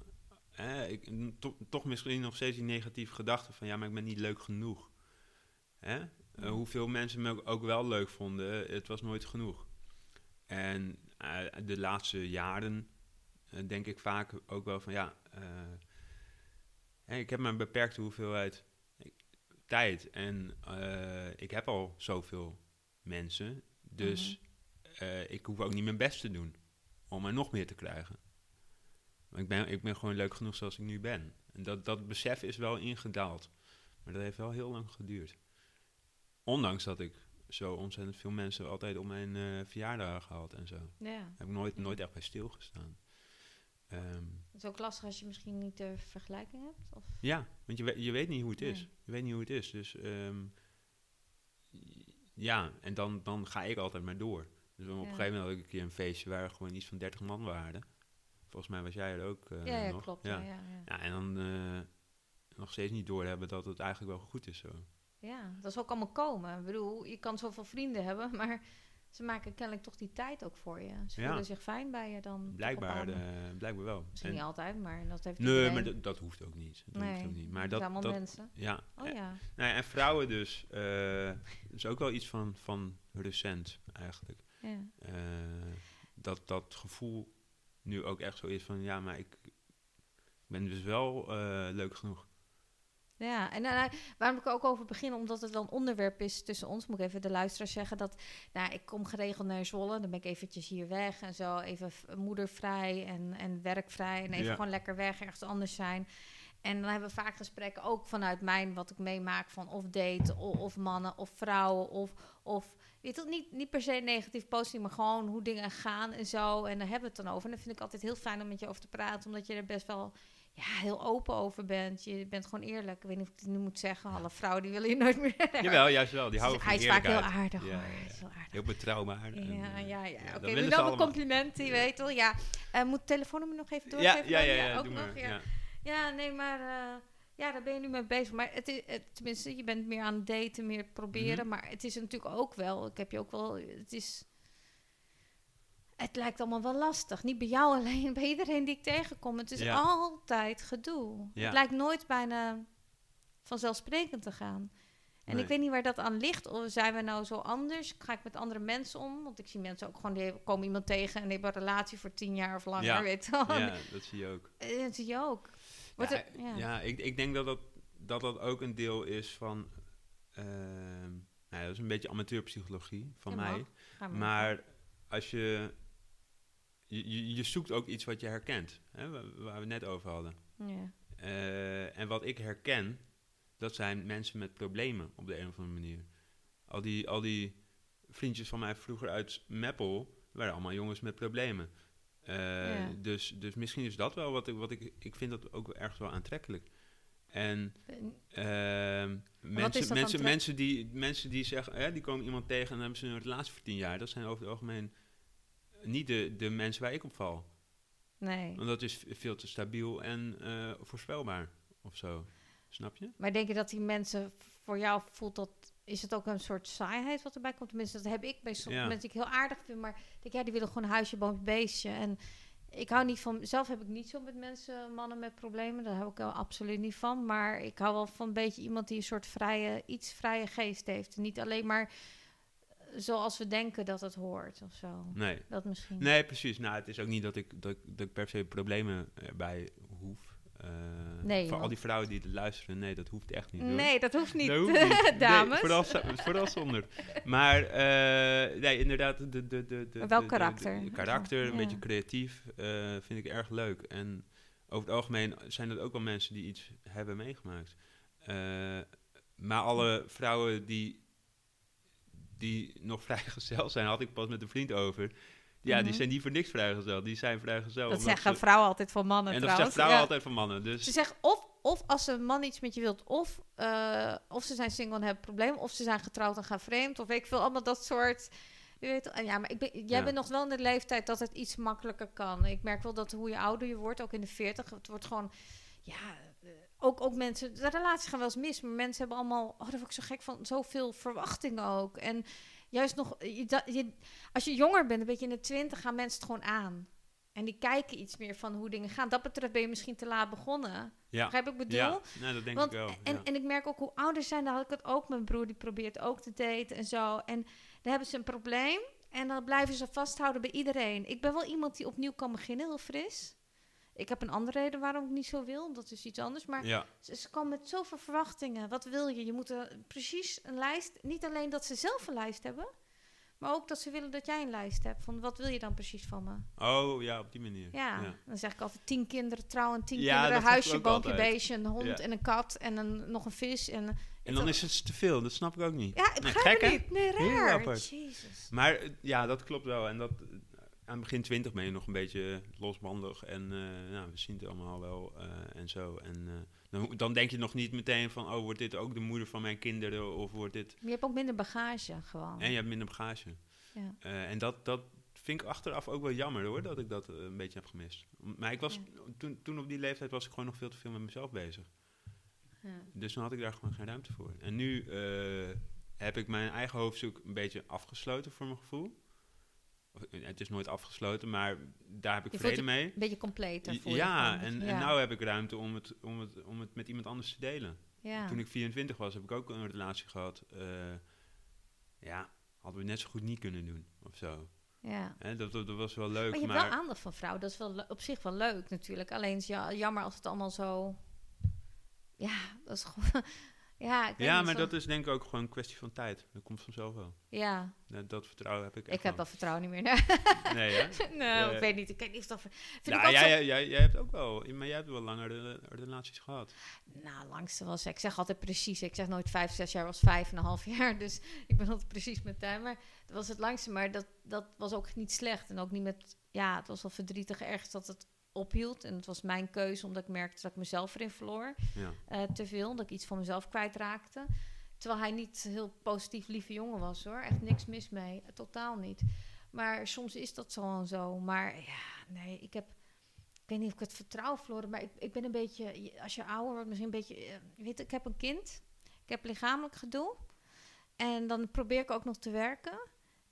eh, ik, to- toch misschien nog steeds die negatieve gedachte van... ja, maar ik ben niet leuk genoeg. Eh, hoeveel mensen me ook, wel leuk vonden, het was nooit genoeg. En eh, de laatste jaren eh, denk ik vaak ook wel van... ja, ik heb maar een beperkte hoeveelheid tijd. En ik heb al zoveel mensen. Dus eh, ik hoef ook niet mijn best te doen om er nog meer te krijgen. Maar ik ben, ik ben gewoon leuk genoeg zoals ik nu ben. En dat, dat besef is wel ingedaald. Maar dat heeft wel heel lang geduurd. Ondanks dat ik zo ontzettend veel mensen altijd op mijn eh verjaardag gehad en zo. ja. Heb ik nooit, nooit echt bij stilgestaan. Ehm, Het is ook lastig als je misschien niet de vergelijking hebt. Of? ja, want je, weet- je weet niet hoe het is. Nee. Je weet niet hoe het is. Dus ehm, ja, en dan, dan ga ik altijd maar door. Dus op een gegeven moment had ik een keer een feestje waar gewoon iets van 30 man waren. Volgens mij was jij er ook eh, ja, ja, nog. klopt. Ja. Ja. Ja, en dan eh, nog steeds niet doorhebben dat het eigenlijk wel goed is zo. Ja, dat is ook allemaal komen. Ik bedoel, je kan zoveel vrienden hebben, maar ze maken kennelijk toch die tijd ook voor je. Ze voelen zich fijn bij je dan. Blijkbaar, eh, blijkbaar wel. Misschien En- niet altijd, maar dat heeft nee, maar dat- dat hoeft ook niet. Dat nee, hoeft ook niet. Maar dat, zijn allemaal dat, mensen. ja. Oh ja. nou ja, en vrouwen dus, eh is ook wel iets van, van recent eigenlijk. Ja. Eh, dat dat gevoel nu ook echt zo is van, ja, maar ik ben dus wel eh, leuk genoeg. Ja, en nou, waarom ik ook over begin, omdat het wel een onderwerp is tussen ons, moet ik even de luisteraar zeggen dat, nou, ik kom geregeld naar Zwolle, dan ben ik eventjes hier weg en zo, even moedervrij en, en werkvrij en even Ja. gewoon lekker weg, ergens anders zijn. En dan hebben we vaak gesprekken ook vanuit mijn, wat ik meemaak van of date, of, of mannen, of vrouwen, of, of weet je, niet, niet per se negatief, positief, maar gewoon hoe dingen gaan en zo. En daar hebben we het dan over. En dat vind ik altijd heel fijn om met je over te praten, omdat je er best wel ja, heel open over bent. Je bent gewoon eerlijk. Ik weet niet of ik het nu moet zeggen. Alle vrouwen die willen je nooit meer. Jawel, juist wel. Die houden van Hij is vaak heel aardig Ja, hoor. ja, Hij ja. is heel aardig. Heel betrouwbaar. en, Ja, eh, ja, ja. Oké, ze dan een allemaal. compliment, die Ja. weet wel. Ja, Eh, moet het telefoonnummer nog even Ja, doorgeven? ja, dan? ja, ja, ook doe nog. maar. Ja. Ja. Ja, nee, maar eh, ja, daar ben je nu mee bezig. Maar het is, het- tenminste, je bent meer aan het daten, meer proberen. Mhm. Maar het is natuurlijk ook wel, ik heb je ook wel, het is, het lijkt allemaal wel lastig. Niet bij jou alleen, bij iedereen die ik tegenkom. Het is Ja. altijd gedoe. Ja. Het lijkt nooit bijna vanzelfsprekend te gaan. En Nee. ik weet niet waar dat aan ligt. Of zijn we nou zo anders? Ga ik met andere mensen om? Want ik zie mensen ook gewoon, die komen iemand tegen en die hebben een relatie voor tien jaar of langer, Ja. weet. Ja, dat zie je ook. Eh, Dat zie je ook. Wordt ja, het- ja. ja. ik, ik denk dat dat, dat dat ook een deel is van... ehm, nou dat is een beetje amateurpsychologie van Ja, mij. maar. Maar als je, je... je- zoekt ook iets wat je herkent. Hè, waar, waar we het net over hadden. Ja. Eh, en wat ik herken, dat zijn mensen met problemen op de een of andere manier. Al die, al die vriendjes van mij vroeger uit Meppel waren allemaal jongens met problemen. Eh, Ja. dus, dus misschien is dat wel wat ik, wat ik, ik vind dat ook ergens wel aantrekkelijk. En ehm, mensen, mensen, mensen, die, mensen die zeggen, die komen iemand tegen en hebben ze een relatie voor tien jaar. Dat zijn over het algemeen niet de, de mensen waar ik op val. Nee. Want dat is veel te stabiel en eh, voorspelbaar of zo. Snap je? Maar denk je dat die mensen voor jou voelt dat... Is het ook een soort saaiheid wat erbij komt? Tenminste, dat heb ik bij sommige Ja. mensen die ik heel aardig vind. Maar denk, ja, die willen gewoon een huisje, boompje, beestje. En ik hou niet van... Zelf heb ik niet zo met mensen, mannen met problemen. Daar hou ik wel absoluut niet van. Maar ik hou wel van een beetje iemand die een soort vrije... Iets vrije geest heeft. Niet alleen maar zoals we denken dat het hoort of zo. Nee. Dat misschien. Nee, precies. Nou, het is ook niet dat ik, dat, ik- dat ik per se problemen erbij hoef. Nee, voor al die vrouwen die het luisteren, nee, dat hoeft echt niet. hoor. Nee, dat hoeft niet, Dat hoeft niet. Nee, dames. vooral, zo- vooral zonder. Maar eh, nee, inderdaad, de, de, de, de, Wel de- karakter. de karakter, een beetje creatief, eh, vind ik erg leuk. En over het algemeen zijn dat ook wel mensen die iets hebben meegemaakt. Maar alle vrouwen die, die nog vrijgezel zijn, had ik pas met een vriend over. Ja, die Mhm. zijn niet voor niks vrijgezel. Die zijn vrijgezel. Dat zeggen ze- vrouwen altijd van mannen En dat trouwens. zeggen vrouwen Ja. altijd van mannen. Dus Ze zeggen of, of als een man iets met je wilt, of, eh, of ze zijn single en hebben problemen, of ze zijn getrouwd en gaan vreemd, of ik veel, allemaal dat soort. Je weet, en ja, maar ik ben, jij Ja. bent nog wel in de leeftijd dat het iets makkelijker kan. Ik merk wel dat hoe je ouder je wordt, ook in de 40, het wordt gewoon, ja, eh, ook, ook mensen, de relaties gaan wel eens mis, maar mensen hebben allemaal, oh, daar word ik zo gek van, zoveel verwachtingen ook. En juist nog, je, dat- je, als je jonger bent, een beetje in de 20, gaan mensen het gewoon aan. En die kijken iets meer van hoe dingen gaan. Dat betreft ben je misschien te laat begonnen. ja, Begrijp ik bedoel? ja nee, dat denk Want, ik wel. en, ja. en ik merk ook hoe ouder zijn, dan had ik het ook. Mijn broer die probeert ook te daten en zo. En dan hebben ze een probleem en dan blijven ze vasthouden bij iedereen. Ik ben wel iemand die opnieuw kan beginnen, heel fris. Ik heb een andere reden waarom ik niet zo wil. Dat is iets anders. Maar ja. ze, ze komen met zoveel verwachtingen. Wat wil je? Je moet er precies een lijst. Niet alleen dat ze zelf een lijst hebben. Maar ook dat ze willen dat jij een lijst hebt. Van wat wil je dan precies van me? Oh, ja, op die manier. Ja, dan zeg ik altijd tien kinderen trouwen, tien Ja, kinderen, huisje, boompje, beestje, een hond Ja. en een kat en een, nog een vis. En, En dan is het te veel, dat snap ik ook niet. ja, ik Nee, gek, niet. Nee, raar. Jezus. Maar ja, dat klopt wel. En dat, aan begin twintig ben je nog een beetje losbandig. En eh, nou, we zien het allemaal wel eh, en zo. En eh, dan, dan denk je nog niet meteen van... oh, wordt dit ook de moeder van mijn kinderen? Of wordt dit... Je hebt ook minder bagage gewoon. En je hebt minder bagage. Ja. En dat, dat vind ik achteraf ook wel jammer hoor, dat ik dat een beetje heb gemist. Maar ik was, Ja. toen, toen op die leeftijd was ik gewoon nog veel te veel met mezelf bezig. Ja. Dus toen had ik daar gewoon geen ruimte voor. En nu heb ik mijn eigen hoofdstuk een beetje afgesloten voor mijn gevoel. Het is nooit afgesloten, maar daar heb ik Je vrede mee. Een beetje completer je Ja, en, ja. en nou heb ik ruimte om het, om, het, om het met iemand anders te delen. ja. Toen ik 24 was, heb ik ook een relatie gehad. eh, ja, hadden we net zo goed niet kunnen doen, of zo. ja. Hè, dat, dat, dat was wel leuk, Maar je maar... hebt wel aandacht van vrouwen. Dat is wel op zich wel leuk natuurlijk. Alleen is ja, jammer als het allemaal zo... Ja, dat is gewoon... ja, ik ja, maar dat is denk ik ook gewoon een kwestie van tijd. Dat komt vanzelf wel. Ja, Dat, dat vertrouwen heb ik echt ik heb wel vertrouwen niet meer. Nee, Nee, hè? nou, ik weet niet. Ik weet niet of dat... Vind Ja, ik jij, zo- jij, jij, hebt ook wel... Maar jij hebt wel langere relaties gehad. Nou, langste was... Ik zeg altijd precies. Ik zeg nooit vijf, zes jaar. was vijf en een half jaar. Dus ik ben altijd precies met tijd. Maar dat was het langste. Maar dat, dat was ook niet slecht. En ook niet met... Ja, het was wel verdrietig ergens dat het ophield. En het was mijn keuze, omdat ik merkte dat ik mezelf erin verloor. Ja. eh, te veel, dat ik iets van mezelf kwijtraakte. Terwijl hij niet heel positief lieve jongen was hoor. Echt niks mis mee. Totaal niet. Maar soms is dat zo en zo. Maar ja, nee, ik heb... Ik weet niet of ik het vertrouwen verloren, maar ik, ik ben een beetje... je- Als je ouder wordt, misschien een beetje... je weet, ik heb een kind. Ik heb lichamelijk gedoe. En dan probeer ik ook nog te werken.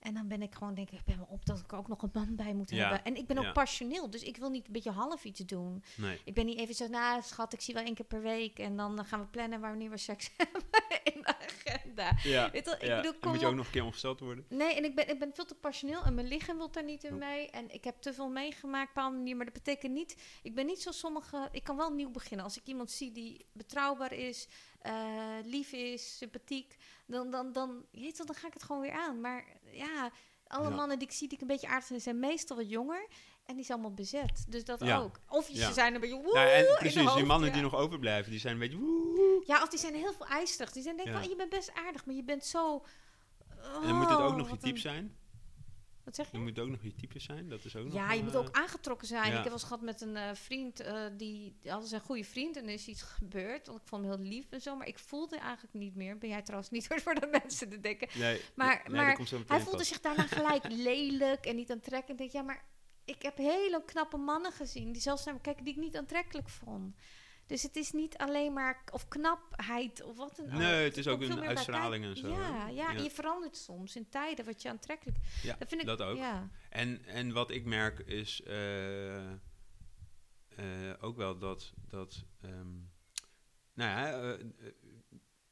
En dan ben ik gewoon, denk ik, ben me op dat ik ook nog een man bij moet Ja, hebben. En ik ben ook ja. passioneel, dus ik wil niet een beetje half iets doen. Nee. Ik ben niet even zo, nou schat, ik zie wel één keer per week. En dan gaan we plannen wanneer we seks hebben in de agenda. Ja. Weet ik bedoel, kom moet je ook op. nog een keer ongesteld worden. Nee, en ik ben, ik ben veel te passioneel en mijn lichaam wil daar niet in Oh. mee. En ik heb te veel meegemaakt op een bepaalde manier. Maar dat betekent niet, ik ben niet zo sommige, ik kan wel nieuw beginnen. Als ik iemand zie die betrouwbaar is, eh, lief is, sympathiek, dan, dan, dan, je weet wel, dan ga ik het gewoon weer aan. Maar ja, alle Ja. mannen die ik zie die ik een beetje aardig vind, zijn meestal wat jonger. En die zijn allemaal bezet. Dus dat Ja. ook. Of Ja. ze zijn een beetje woe Nou, en in de precies, die mannen die nog overblijven, die zijn een beetje... woe. Ja, of die zijn heel veel eisig. Die zijn denk ik je bent best aardig, maar je bent zo... En dan moet het ook Oh, nog je wat type een- zijn. Wat zeg je? Dan moet ook nog je type zijn. Dat is ook nog... Ja, je een, moet eh, ook aangetrokken zijn. ja. Ik heb wel eens gehad met een eh, vriend, eh, die, die hadden zijn goede vriend en er is iets gebeurd. Want ik vond hem heel lief en zo, maar ik voelde eigenlijk niet meer. Ben jij trouwens niet hoor, voor de mensen te denken. Nee, Maar- nee, maar Hij voelde pas. zich daarna gelijk lelijk en niet aantrekkelijk. Ik denk, ja, maar ik heb hele knappe mannen gezien die zelfs naar me kijken die ik niet aantrekkelijk vond. Dus het is niet alleen maar of knapheid of wat dan ook. Nee, het is ook een uitstraling en zo? Ja, ja, Ja. en je verandert soms in tijden wat je aantrekkelijk... Ja, dat vind ik dat ook. Ja, En, en wat ik merk is eh, eh, ook wel dat, dat ehm, nou ja, eh,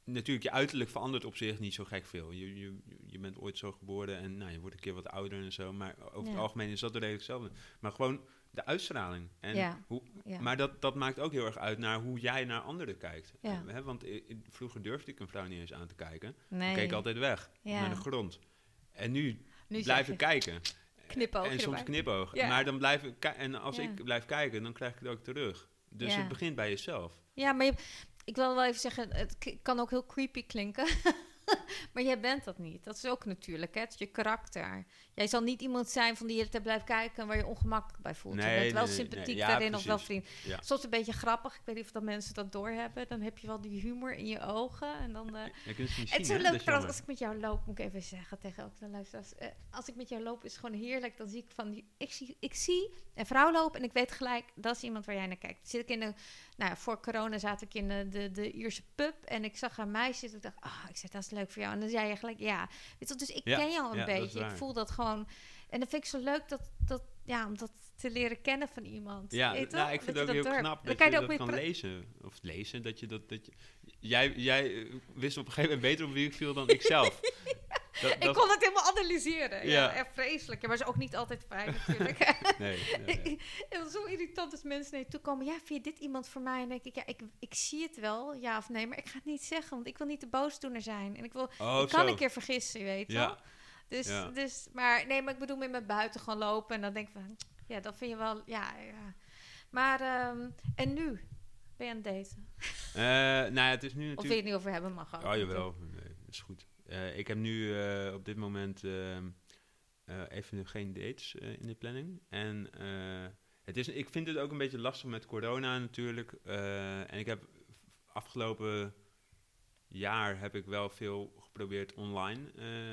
natuurlijk je uiterlijk verandert op zich niet zo gek veel. Je, je, je bent ooit zo geboren en nou, je wordt een keer wat ouder en zo, maar over het algemeen is dat redelijk hetzelfde. Maar gewoon de uitstraling. En Ja, hoe, ja. Maar dat, dat maakt ook heel erg uit naar hoe jij naar anderen kijkt. Ja. Eh, hè, want i- i- vroeger durfde ik een vrouw niet eens aan te kijken. nee. Ik keek altijd weg, naar de grond. En nu Nu blijf ik kijken. Knipoogje En soms knipoog. Maar dan blijf ik En als ik blijf kijken, dan krijg ik het ook terug. Dus het begint bij jezelf. Ja, maar je, ik wil wel even zeggen, het kan ook heel creepy klinken. maar jij bent dat niet. Dat is ook natuurlijk, hè. Het is je karakter. Jij zal niet iemand zijn van die je te blijft kijken waar je ongemakkelijk bij voelt. Nee, je bent wel nee, sympathiek nee. Ja, daarin of wel vriend. Ja. Soms een beetje grappig. Ik weet niet of dat mensen dat doorhebben. Dan heb je wel die humor in je ogen. En dan... eh, Je kunt het niet het is zo leuk trouwens, als ik met jou loop, moet ik even zeggen tegen ook de luisteraars. eh, als ik met jou loop, is het gewoon heerlijk. Dan zie ik van die. Ik zie, ik zie een vrouw lopen en ik weet gelijk, dat is iemand waar jij naar kijkt. Zit ik in de. Nou, voor corona zat ik in de, de, de Ierse pub en ik zag een meisje zitten. Ik dacht, ah, ik zeg, dat is leuk voor jou. En dan zei je gelijk, ja. Weet je, dus ik Ja, ken jou een ja, dat beetje. Ik voel dat gewoon. En dan vind ik zo leuk dat, dat, ja, om dat te leren kennen van iemand. Ja, nou, ik vind Dat het ook heel door knap Dan dat je, dat kan lezen. Of lezen, dat je dat... dat je, jij, jij wist op een gegeven moment beter op wie ik viel dan ik zelf. Dat, Ik kon het helemaal analyseren. Ja, echt vreselijk. Ja, maar is ook niet altijd fijn natuurlijk. nee, nee, nee. Het was zo irritant als mensen naar je toe komen. Ja, vind je dit iemand voor mij? En denk ik, ja, ik, ik zie het wel, ja of nee. Maar ik ga het niet zeggen, want ik wil niet de boosdoener zijn. En ik wil, Oh, ik kan een keer vergissen, je weet wel. Ja, Dus, ja. dus, maar nee, maar ik bedoel met mijn buiten gewoon lopen. En dan denk ik van, ja, dat vind je wel, ja, ja. Maar, ehm, en nu? Ben je aan het daten? Eh, nou ja, het is nu Of wil je natuurlijk... het niet over hebben, mag ook. Oh, jawel. Nee, is goed. Eh, ik heb nu eh, op dit moment ehm, eh, even geen dates in de planning. En het is, ik vind het ook een beetje lastig met corona natuurlijk. En ik heb afgelopen jaar heb ik wel veel geprobeerd online.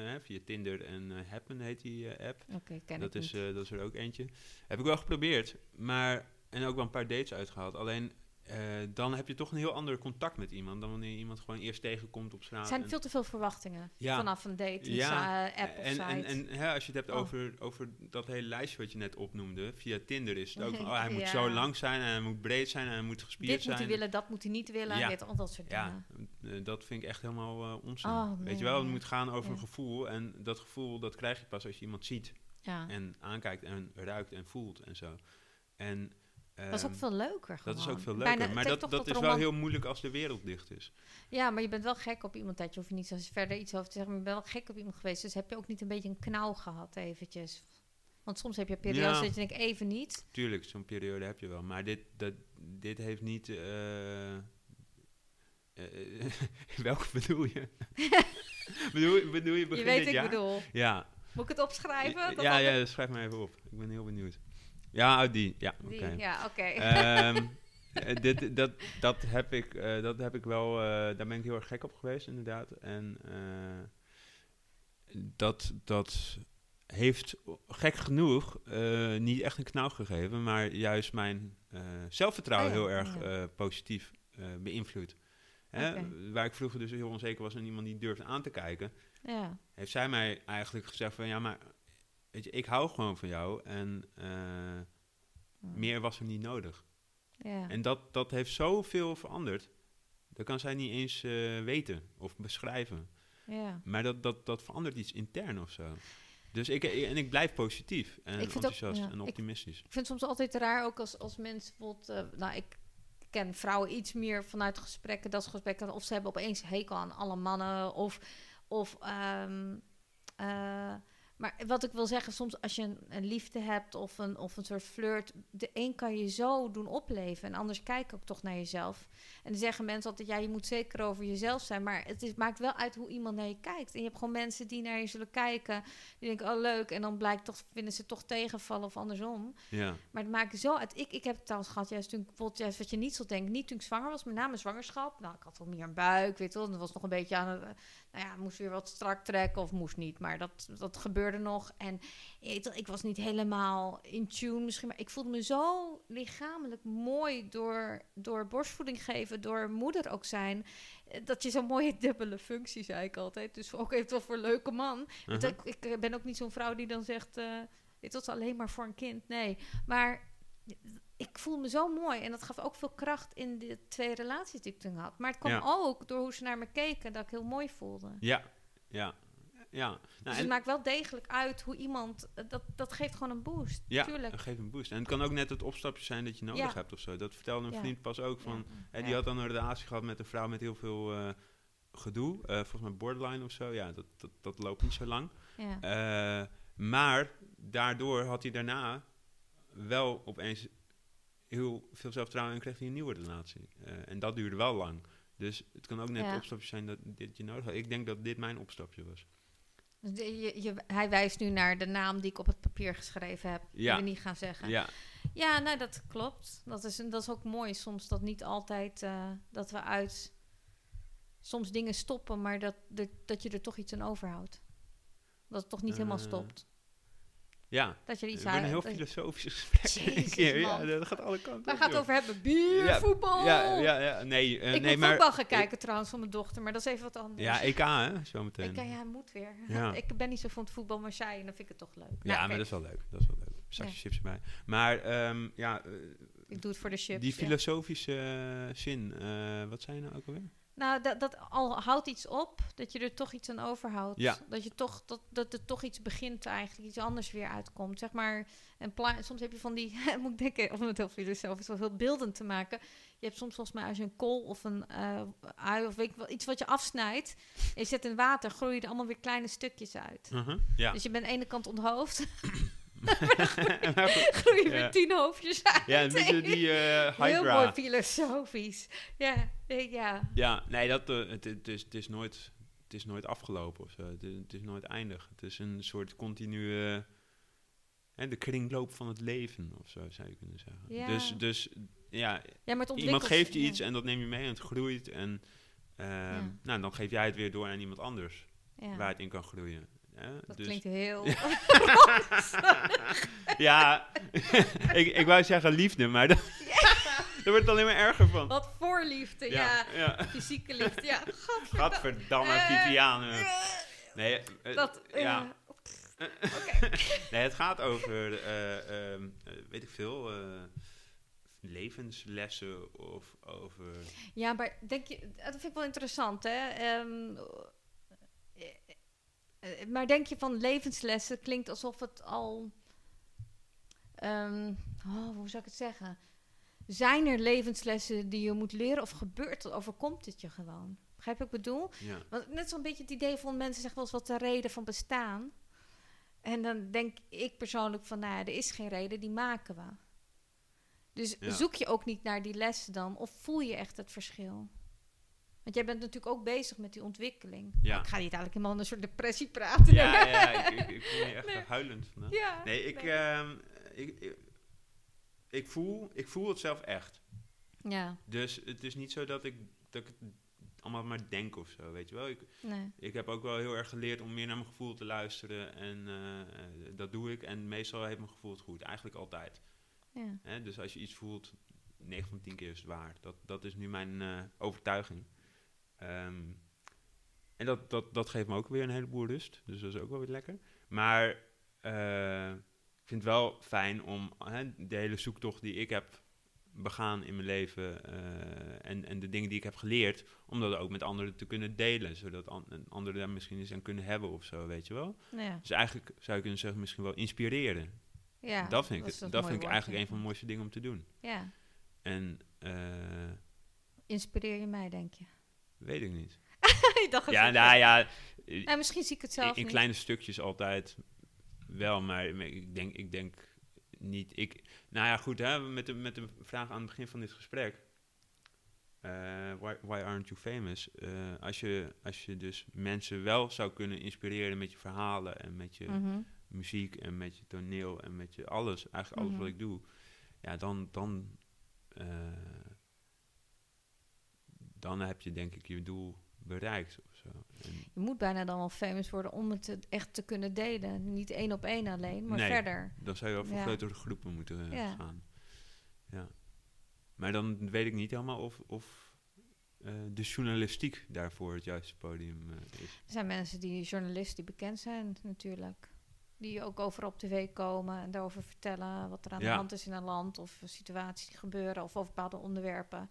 hè, via Tinder en Happen heet die app. Oké, ken Dat ik is, niet. dat is er ook eentje. Heb ik wel geprobeerd, maar en ook wel een paar dates uitgehaald. Alleen eh, dan heb je toch een heel ander contact met iemand dan wanneer je iemand gewoon eerst tegenkomt op straat. Er zijn en- veel te veel verwachtingen Ja. vanaf een dating Ja, app of en, site. en, en hè, als je het hebt Oh. over, over dat hele lijstje wat je net opnoemde, via Tinder is het ook van, oh, hij moet Ja. zo lang zijn en hij moet breed zijn en hij moet gespierd Dit zijn. moet hij willen, dat moet hij niet willen. Ja. Weet, al dat soort Ja, dingen. eh, dat vind ik echt helemaal eh onzin. Oh, Weet je wel, het ja. moet gaan over Ja. een gevoel en dat gevoel dat krijg je pas als je iemand ziet Ja. en aankijkt en ruikt en voelt en zo. En dat is ook ehm, veel leuker Dat is ook veel Bijna- leuker. het maar dat, dat is wel heel moeilijk als de wereld dicht is. Ja, maar je bent wel gek op iemand dat je hoeft je niet zo verder iets over te zeggen. Maar je bent wel gek op iemand geweest. Dus heb je ook niet een beetje een knauw gehad eventjes. Want soms heb je periodes Ja. dat je denkt even niet. Tuurlijk, zo'n periode heb je wel. Maar dit, dat, dit heeft niet... eh, eh, welke bedoel je? bedoel, bedoel je begin je weet dit ik jaar? bedoel. Ja. Moet ik het opschrijven? Ja, dan- ja, schrijf maar even op. Ik ben heel benieuwd. Ja, oh, die. Ja, Die, oké. Ja, oké. Ehm, eh, dit, dat, dat, heb ik, eh, dat heb ik wel, eh, daar ben ik heel erg gek op geweest, inderdaad. En dat, dat heeft gek genoeg niet echt een knauw gegeven, maar juist mijn zelfvertrouwen Oh ja, heel erg ja. positief beïnvloed. Hè? Waar ik vroeger dus heel onzeker was en iemand niet durfde aan te kijken, ja. heeft zij mij eigenlijk gezegd van ja, maar weet je, ik hou gewoon van jou en eh, meer was er niet nodig. Ja. En dat, dat heeft zoveel veranderd. Dat kan zij niet eens eh, weten of beschrijven. ja. Maar dat, dat, dat verandert iets intern of zo. Dus ik, en ik blijf positief en Ik vind ook- enthousiast ja, en optimistisch. Ik vind het soms altijd raar, ook als, als mensen bijvoorbeeld... eh, nou, ik ken vrouwen iets meer vanuit gesprekken, dat gesprekken... of ze hebben opeens hekel aan alle mannen, of... of ehm, eh, maar wat ik wil zeggen, soms als je een, een liefde hebt of een, of een soort flirt... de een kan je zo doen opleven en anders kijk ook toch naar jezelf. En dan zeggen mensen altijd, ja, je moet zeker over jezelf zijn... maar het is, maakt wel uit hoe iemand naar je kijkt. En je hebt gewoon mensen die naar je zullen kijken... die denken, oh leuk, en dan blijkt toch, vinden ze toch tegenvallen of andersom... Ja, Maar het maakt zo uit. Ik, ik heb het trouwens gehad, juist toen ik bijvoorbeeld, juist wat je niet zal denken, niet toen ik zwanger was, met name zwangerschap. Nou, ik had wel meer een buik, weet je wel. En dat was nog een beetje aan het, nou ja, moest weer wat strak trekken of moest niet. Maar dat, dat gebeurde nog. En ik, ik was niet helemaal in tune misschien, maar ik voelde me zo lichamelijk mooi door, door borstvoeding geven, door moeder ook zijn. eh, Dat je zo'n mooie dubbele functie, zei ik altijd. Dus ook eventueel voor een leuke man. Want Uh-huh. ik, ik ben ook niet zo'n vrouw die dan zegt... eh dit was alleen maar voor een kind. Nee, maar ik voel me zo mooi. En dat gaf ook veel kracht in de twee relaties die ik toen had. Maar het kwam Ja. ook door hoe ze naar me keken... dat ik heel mooi voelde. ja, ja. ja. Nou, dus het maakt wel degelijk uit hoe iemand... eh, Dat, dat geeft gewoon een boost, ja, tuurlijk. geef een boost. En het kan ook net het opstapje zijn dat je nodig Ja. hebt of zo. Dat vertelde een vriend pas ook van... Hè, die had dan een relatie gehad met een vrouw met heel veel eh, gedoe. eh, volgens mij borderline of zo. Ja, dat, dat, dat loopt niet zo lang. Ja. Maar daardoor had hij daarna wel opeens heel veel zelfvertrouwen en kreeg hij een nieuwe relatie. Eh, en dat duurde wel lang. Dus het kan ook net Ja. een opstapje zijn dat dit je nodig had. Ik denk dat dit mijn opstapje was. Dus de- je, je, hij wijst nu naar de naam die ik op het papier geschreven heb. Ja. Die we niet gaan zeggen. Ja, Ja, nou, dat klopt. Dat is, dat is ook mooi soms, dat niet altijd eh, dat we uit soms dingen stoppen, maar dat, dat, dat je er toch iets aan overhoudt. Dat het toch niet helemaal Eh, stopt. Ja. Dat je iets wordt een heel filosofisch gesprek. Jezus, ja, dat gaat alle kanten Waar op, gaat het over hebben? Bier, Ja, voetbal. Ja, ja, ja. Nee, eh, ik nee moet maar... voetbal gaan kijken trouwens van mijn dochter, maar dat is even wat anders. Ja, EK hè, zometeen. ik, ja, hij moet weer. Ja. ik ben niet zo van het voetbal, maar zij, en dan vind ik het toch leuk. Ja, Nou, maar dat is wel leuk. Dat is wel leuk. Ja. chips erbij. Maar ehm, ja, eh, Ik doe het voor de chips. die ja. filosofische zin, eh, wat zei je nou ook alweer? Nou, dat, dat al houdt iets op, dat je er toch iets aan overhoudt. Ja. Dat, je toch, dat, dat er toch iets begint eigenlijk, iets anders weer uitkomt. Zeg maar, een pla- soms heb je van die, moet ik denken, om het heel filosofisch, wel heel beeldend te maken. Je hebt soms volgens mij als je een kool of een eh, ui of weet ik wel, iets wat je afsnijdt. En je zet in water, groeien er allemaal weer kleine stukjes uit. Uh-huh, Ja. Dus je bent aan de ene kant onthoofd, groeien Ja. weer tien hoofdjes uit. ja, een beetje die eh Heel mooi filosofisch. Ja, nee, ja. Ja, nee, dat, eh, het, het, is, het, is nooit, het is nooit afgelopen of zo. Het, is- het is nooit eindig. Het is een soort continue... hè, de kringloop van het leven of zo, zou je kunnen zeggen. Ja. Dus, dus ja, maar iemand geeft je ja. iets en dat neem je mee en het groeit. En ehm, nou, dan geef jij het weer door aan iemand anders Ja. waar het in kan groeien. Hè. Dat Dus- klinkt heel... Ja, ik, ik wou zeggen liefde, maar dat, daar wordt het alleen maar erger van. Wat voor liefde, ja. ja. Fysieke liefde, ja. Gadverdamme. Gadverdamme, Eh, Viviane. eh, Nee, eh, Dat, ja. nee, het gaat over, eh, ehm, eh, weet ik veel, levenslessen of over... Ja, maar denk je... Dat vind ik wel interessant, hè. Ehm, eh, eh, maar denk je van levenslessen klinkt alsof het al... ehm, oh, hoe zou ik het zeggen? Zijn er levenslessen die je moet leren of gebeurt het, overkomt het je gewoon? Begrijp je wat ik bedoel? Ja, Want net zo'n beetje het idee van mensen zeggen wel eens wat de reden van bestaan. En dan denk ik persoonlijk van, nou ja, er is geen reden, die maken we. Dus Ja. zoek je ook niet naar die lessen dan, of voel je echt het verschil? Want jij bent natuurlijk ook bezig met die ontwikkeling. Ja. Ik ga niet eigenlijk helemaal in een soort depressie praten. ja, ja ik, ik, ik voel me echt Nee. huilend vandaag. Ja, Nee, ik, nee. ehm, ik, ik, ik, voel, ik voel het zelf echt. Ja, Dus het is niet zo dat ik, dat ik het allemaal maar denk of zo, weet je wel. Ik, nee. ik heb ook wel heel erg geleerd om meer naar mijn gevoel te luisteren. En eh, dat doe ik. En meestal heeft mijn gevoel het goed. Eigenlijk altijd. Ja. Hè? Dus als je iets voelt, 9 van 10 keer is het waar. Dat, dat is nu mijn eh, overtuiging. Ehm, en dat, dat, dat geeft me ook weer een heleboel rust. Dus dat is ook wel weer lekker. Maar eh, ik vind het wel fijn om hè, de hele zoektocht die ik heb begaan in mijn leven eh, en, en de dingen die ik heb geleerd, om dat ook met anderen te kunnen delen, zodat an- anderen daar misschien eens aan kunnen hebben of zo, weet je wel. Ja. Dus eigenlijk zou je kunnen zeggen, misschien wel inspireren. ja dat vind ik, dat vind ik eigenlijk een van de mooiste dingen om te doen. Ja. En eh, Inspireer je mij, denk je? Weet ik niet. ik dacht Ja, nou ja, eh, Nou, misschien zie ik het zelf in, in niet. kleine stukjes altijd wel, maar, ik denk, ik denk niet. Ik, nou ja, goed, hè, met, de, met de vraag aan het begin van dit gesprek. eh, why, why aren't you famous? Eh, als, je, als je dus mensen wel zou kunnen inspireren met je verhalen en met je Mhm. muziek en met je toneel en met je alles, eigenlijk alles Mhm. wat ik doe, ja, dan, dan, eh, dan heb je denk ik je doel bereikt of zo. Je moet bijna dan wel famous worden om het te- echt te kunnen delen. Niet één op één alleen, maar Nee. verder. Dan zou je wel voor Ja. grotere groepen moeten eh, Ja. gaan. Ja. Maar dan weet ik niet helemaal of, of eh, de journalistiek daarvoor het juiste podium eh, is. Er zijn mensen die journalisten die bekend zijn natuurlijk. Die ook over op tv komen en daarover vertellen wat er aan de hand is in een land of situaties die gebeuren of over bepaalde onderwerpen.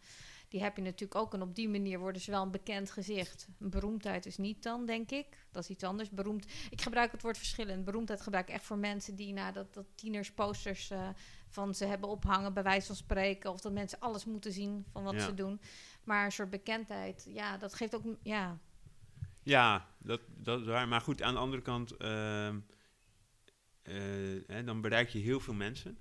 Die heb je natuurlijk ook en op die manier worden ze wel een bekend gezicht. Een beroemdheid is niet dan, denk ik. Dat is iets anders. Beroemd. Ik gebruik het woord verschillend. Beroemdheid gebruik ik echt voor mensen die na dat, dat tieners posters eh, van ze hebben ophangen, bij wijze van spreken. Of dat mensen alles moeten zien van wat Ja. ze doen. Maar een soort bekendheid, ja, dat geeft ook, ja, Ja, dat, dat is waar. Maar goed, aan de andere kant, eh, hè, dan bereik je heel veel mensen.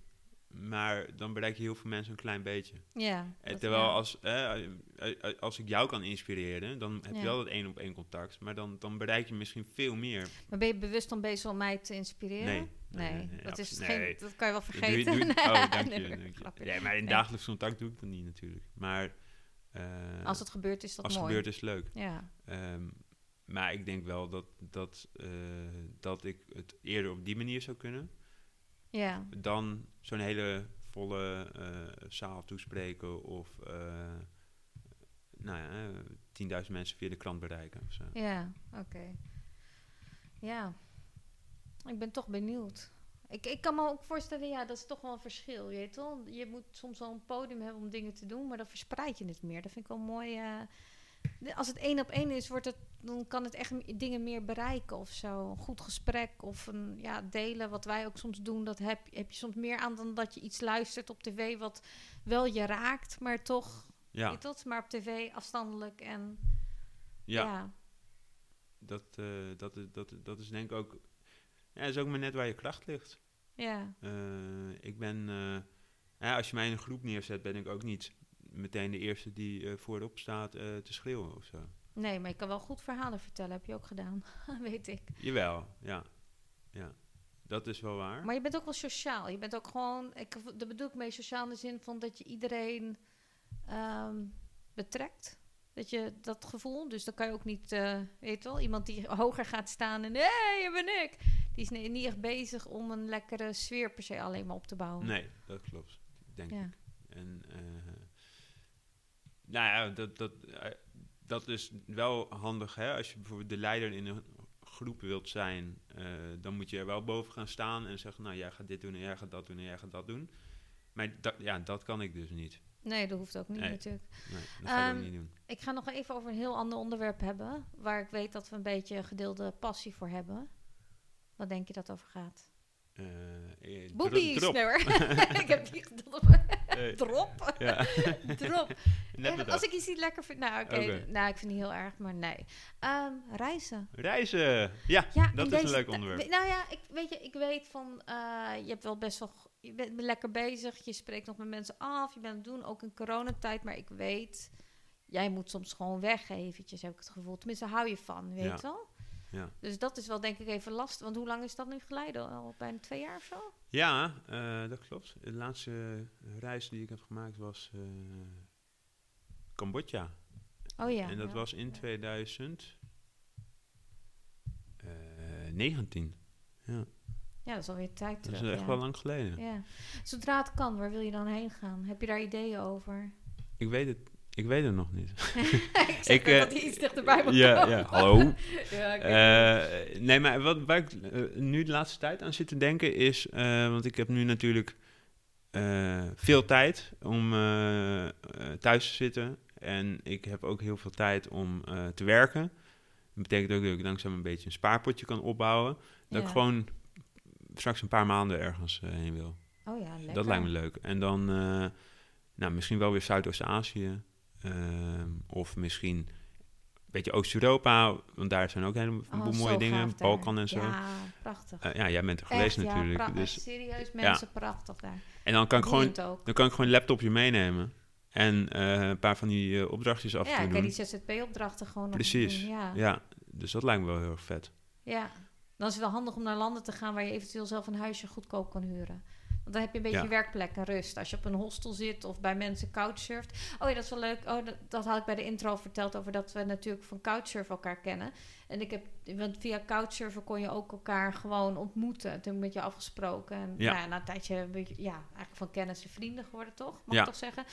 Maar dan bereik je heel veel mensen een klein beetje. ja. Terwijl ja. als, eh, eh, als ik jou kan inspireren, dan heb Ja. je wel dat één op één contact. Maar dan, dan bereik je misschien veel meer. Maar ben je bewust dan bezig om mij te inspireren? Nee, Nee, nee, nee, dat, is geen, dat kan je wel doe vergeten. je- doe je- Nee, oh, dank je. je. Ja, maar in dagelijks contact doe ik dat niet natuurlijk. Maar eh, Als het gebeurt is dat als het mooi. gebeurt is leuk. Ja, Ehm, maar ik denk wel dat, dat, dat ik het eerder op die manier zou kunnen. Ja, Dan zo'n hele volle eh, zaal toespreken of eh nou ja, eh, 10.000 mensen via de krant bereiken. Of zo. ja, oké. Ja, ik ben toch benieuwd. Ik, ik kan me ook voorstellen, ja, dat is toch wel een verschil, je weet wel. Je moet soms wel een podium hebben om dingen te doen, maar dan verspreid je het meer. Dat vind ik wel mooi. eh. Als het één op één is, wordt het, dan kan het echt dingen meer bereiken of zo. Een goed gesprek of een ja, delen, wat wij ook soms doen, dat heb, heb je soms meer aan dan dat je iets luistert op tv wat wel je raakt, maar toch, Ja, weet dat, maar op tv afstandelijk en ja, ja, Dat, eh, dat, is, dat, dat is denk ik ook... Ja, is ook maar net waar je kracht ligt. ja, Eh, ik ben... eh, ja, als je mij in een groep neerzet, ben ik ook niet meteen de eerste die eh, voorop staat eh, te schreeuwen of zo. Nee, maar je kan wel goed verhalen vertellen, heb je ook gedaan, weet ik. Jawel, ja. ja. Dat is wel waar. Maar je bent ook wel sociaal. Je bent ook gewoon, ik, dat bedoel ik mee sociaal in de zin van dat je iedereen ehm, betrekt. Dat je dat gevoel, dus dan kan je ook niet, eh, weet je wel, iemand die hoger gaat staan en hé, hey, hier ben ik. Die is ni- niet echt bezig om een lekkere sfeer per se alleen maar op te bouwen. Nee, dat klopt. Denk Ja. ik. En, nou ja, dat, dat, eh, dat is wel handig, hè. Als je bijvoorbeeld de leider in een groep wilt zijn, eh, dan moet je er wel boven gaan staan en zeggen, nou, jij gaat dit doen en jij gaat dat doen en jij gaat dat doen. Maar dat, ja, dat kan ik dus niet. Nee, dat hoeft ook niet Nee. natuurlijk. Nee, dat ga ik Ehm, niet doen. Ik ga nog even over een heel ander onderwerp hebben, waar ik weet dat we een beetje gedeelde passie voor hebben. Wat denk je dat over gaat? Eh, eh, Boobies! Nee hoor. ik heb niet gedeeld Drop? ja. Drop. Als ik iets niet lekker vind... Nou, oké. Nou, ik vind het heel erg, maar nee. Ehm, reizen. Reizen! Ja, Ja, dat is deze een leuk onderwerp. we- Nou ja, ik, weet je, ik weet van... eh, je hebt wel best wel... Je bent lekker bezig. Je spreekt nog met mensen af. Je bent aan het doen, ook in coronatijd. Maar ik weet... Jij moet soms gewoon weg eventjes, heb ik het gevoel. Tenminste, hou je van, weet Ja. je wel? Ja. Dus dat is wel denk ik even lastig. Want hoe lang is dat nu geleden? Al bijna twee jaar of zo? Ja, eh, dat klopt. De laatste reis die ik heb gemaakt was eh, Cambodja. Oh ja. en dat ja. was in Ja. 2019. Ja, Ja, dat is alweer tijd dat is echt wel lang geleden. Ja. Zodra het kan, waar wil je dan heen gaan? Heb je daar ideeën over? Ik weet het, ik weet het nog niet. ik Ik, net eh, dat hij iets dichterbij moet ja, komen. ja, hallo. ja. Eh, nee, maar wat, waar ik eh, nu de laatste tijd aan zit te denken is... want ik heb nu natuurlijk veel tijd om thuis te zitten. En ik heb ook heel veel tijd om te werken. Dat betekent ook dat ik langzaam een beetje een spaarpotje kan opbouwen. Dat ik gewoon straks een paar maanden ergens heen wil. Oh ja, lekker. Dat lijkt me leuk. En dan nou, misschien wel weer Zuidoost-Azië. Ehm, of misschien een beetje Oost-Europa. Want daar zijn ook een heleboel Oh, mooie dingen. daar. Balkan en zo. Ja, prachtig. Eh, ja, jij bent er geweest Echt, ja, natuurlijk. pra- dus, serieus, mensen, prachtig daar. en dan kan, ik gewoon, dan kan ik gewoon een laptopje meenemen. En eh, een paar van die eh, opdrachtjes af Ja, die ZZP-opdrachten gewoon Precies. doen. Ja. Ja, dus dat lijkt me wel heel erg vet. ja, dan is het wel handig om naar landen te gaan waar je eventueel zelf een huisje goedkoop kan huren. Want dan heb je een beetje Ja. werkplek en rust. Als je op een hostel zit of bij mensen couchsurft. Oh ja, dat is wel leuk. Oh, dat, dat had ik bij de intro verteld over dat we natuurlijk van couchsurf elkaar kennen. En ik heb, want via couchsurfen kon je ook elkaar gewoon ontmoeten. Toen heb ik met je afgesproken. En Ja. ja. na een tijdje, een beetje, ja, eigenlijk van kennis en vrienden geworden, toch? Mag Ja. ik toch zeggen?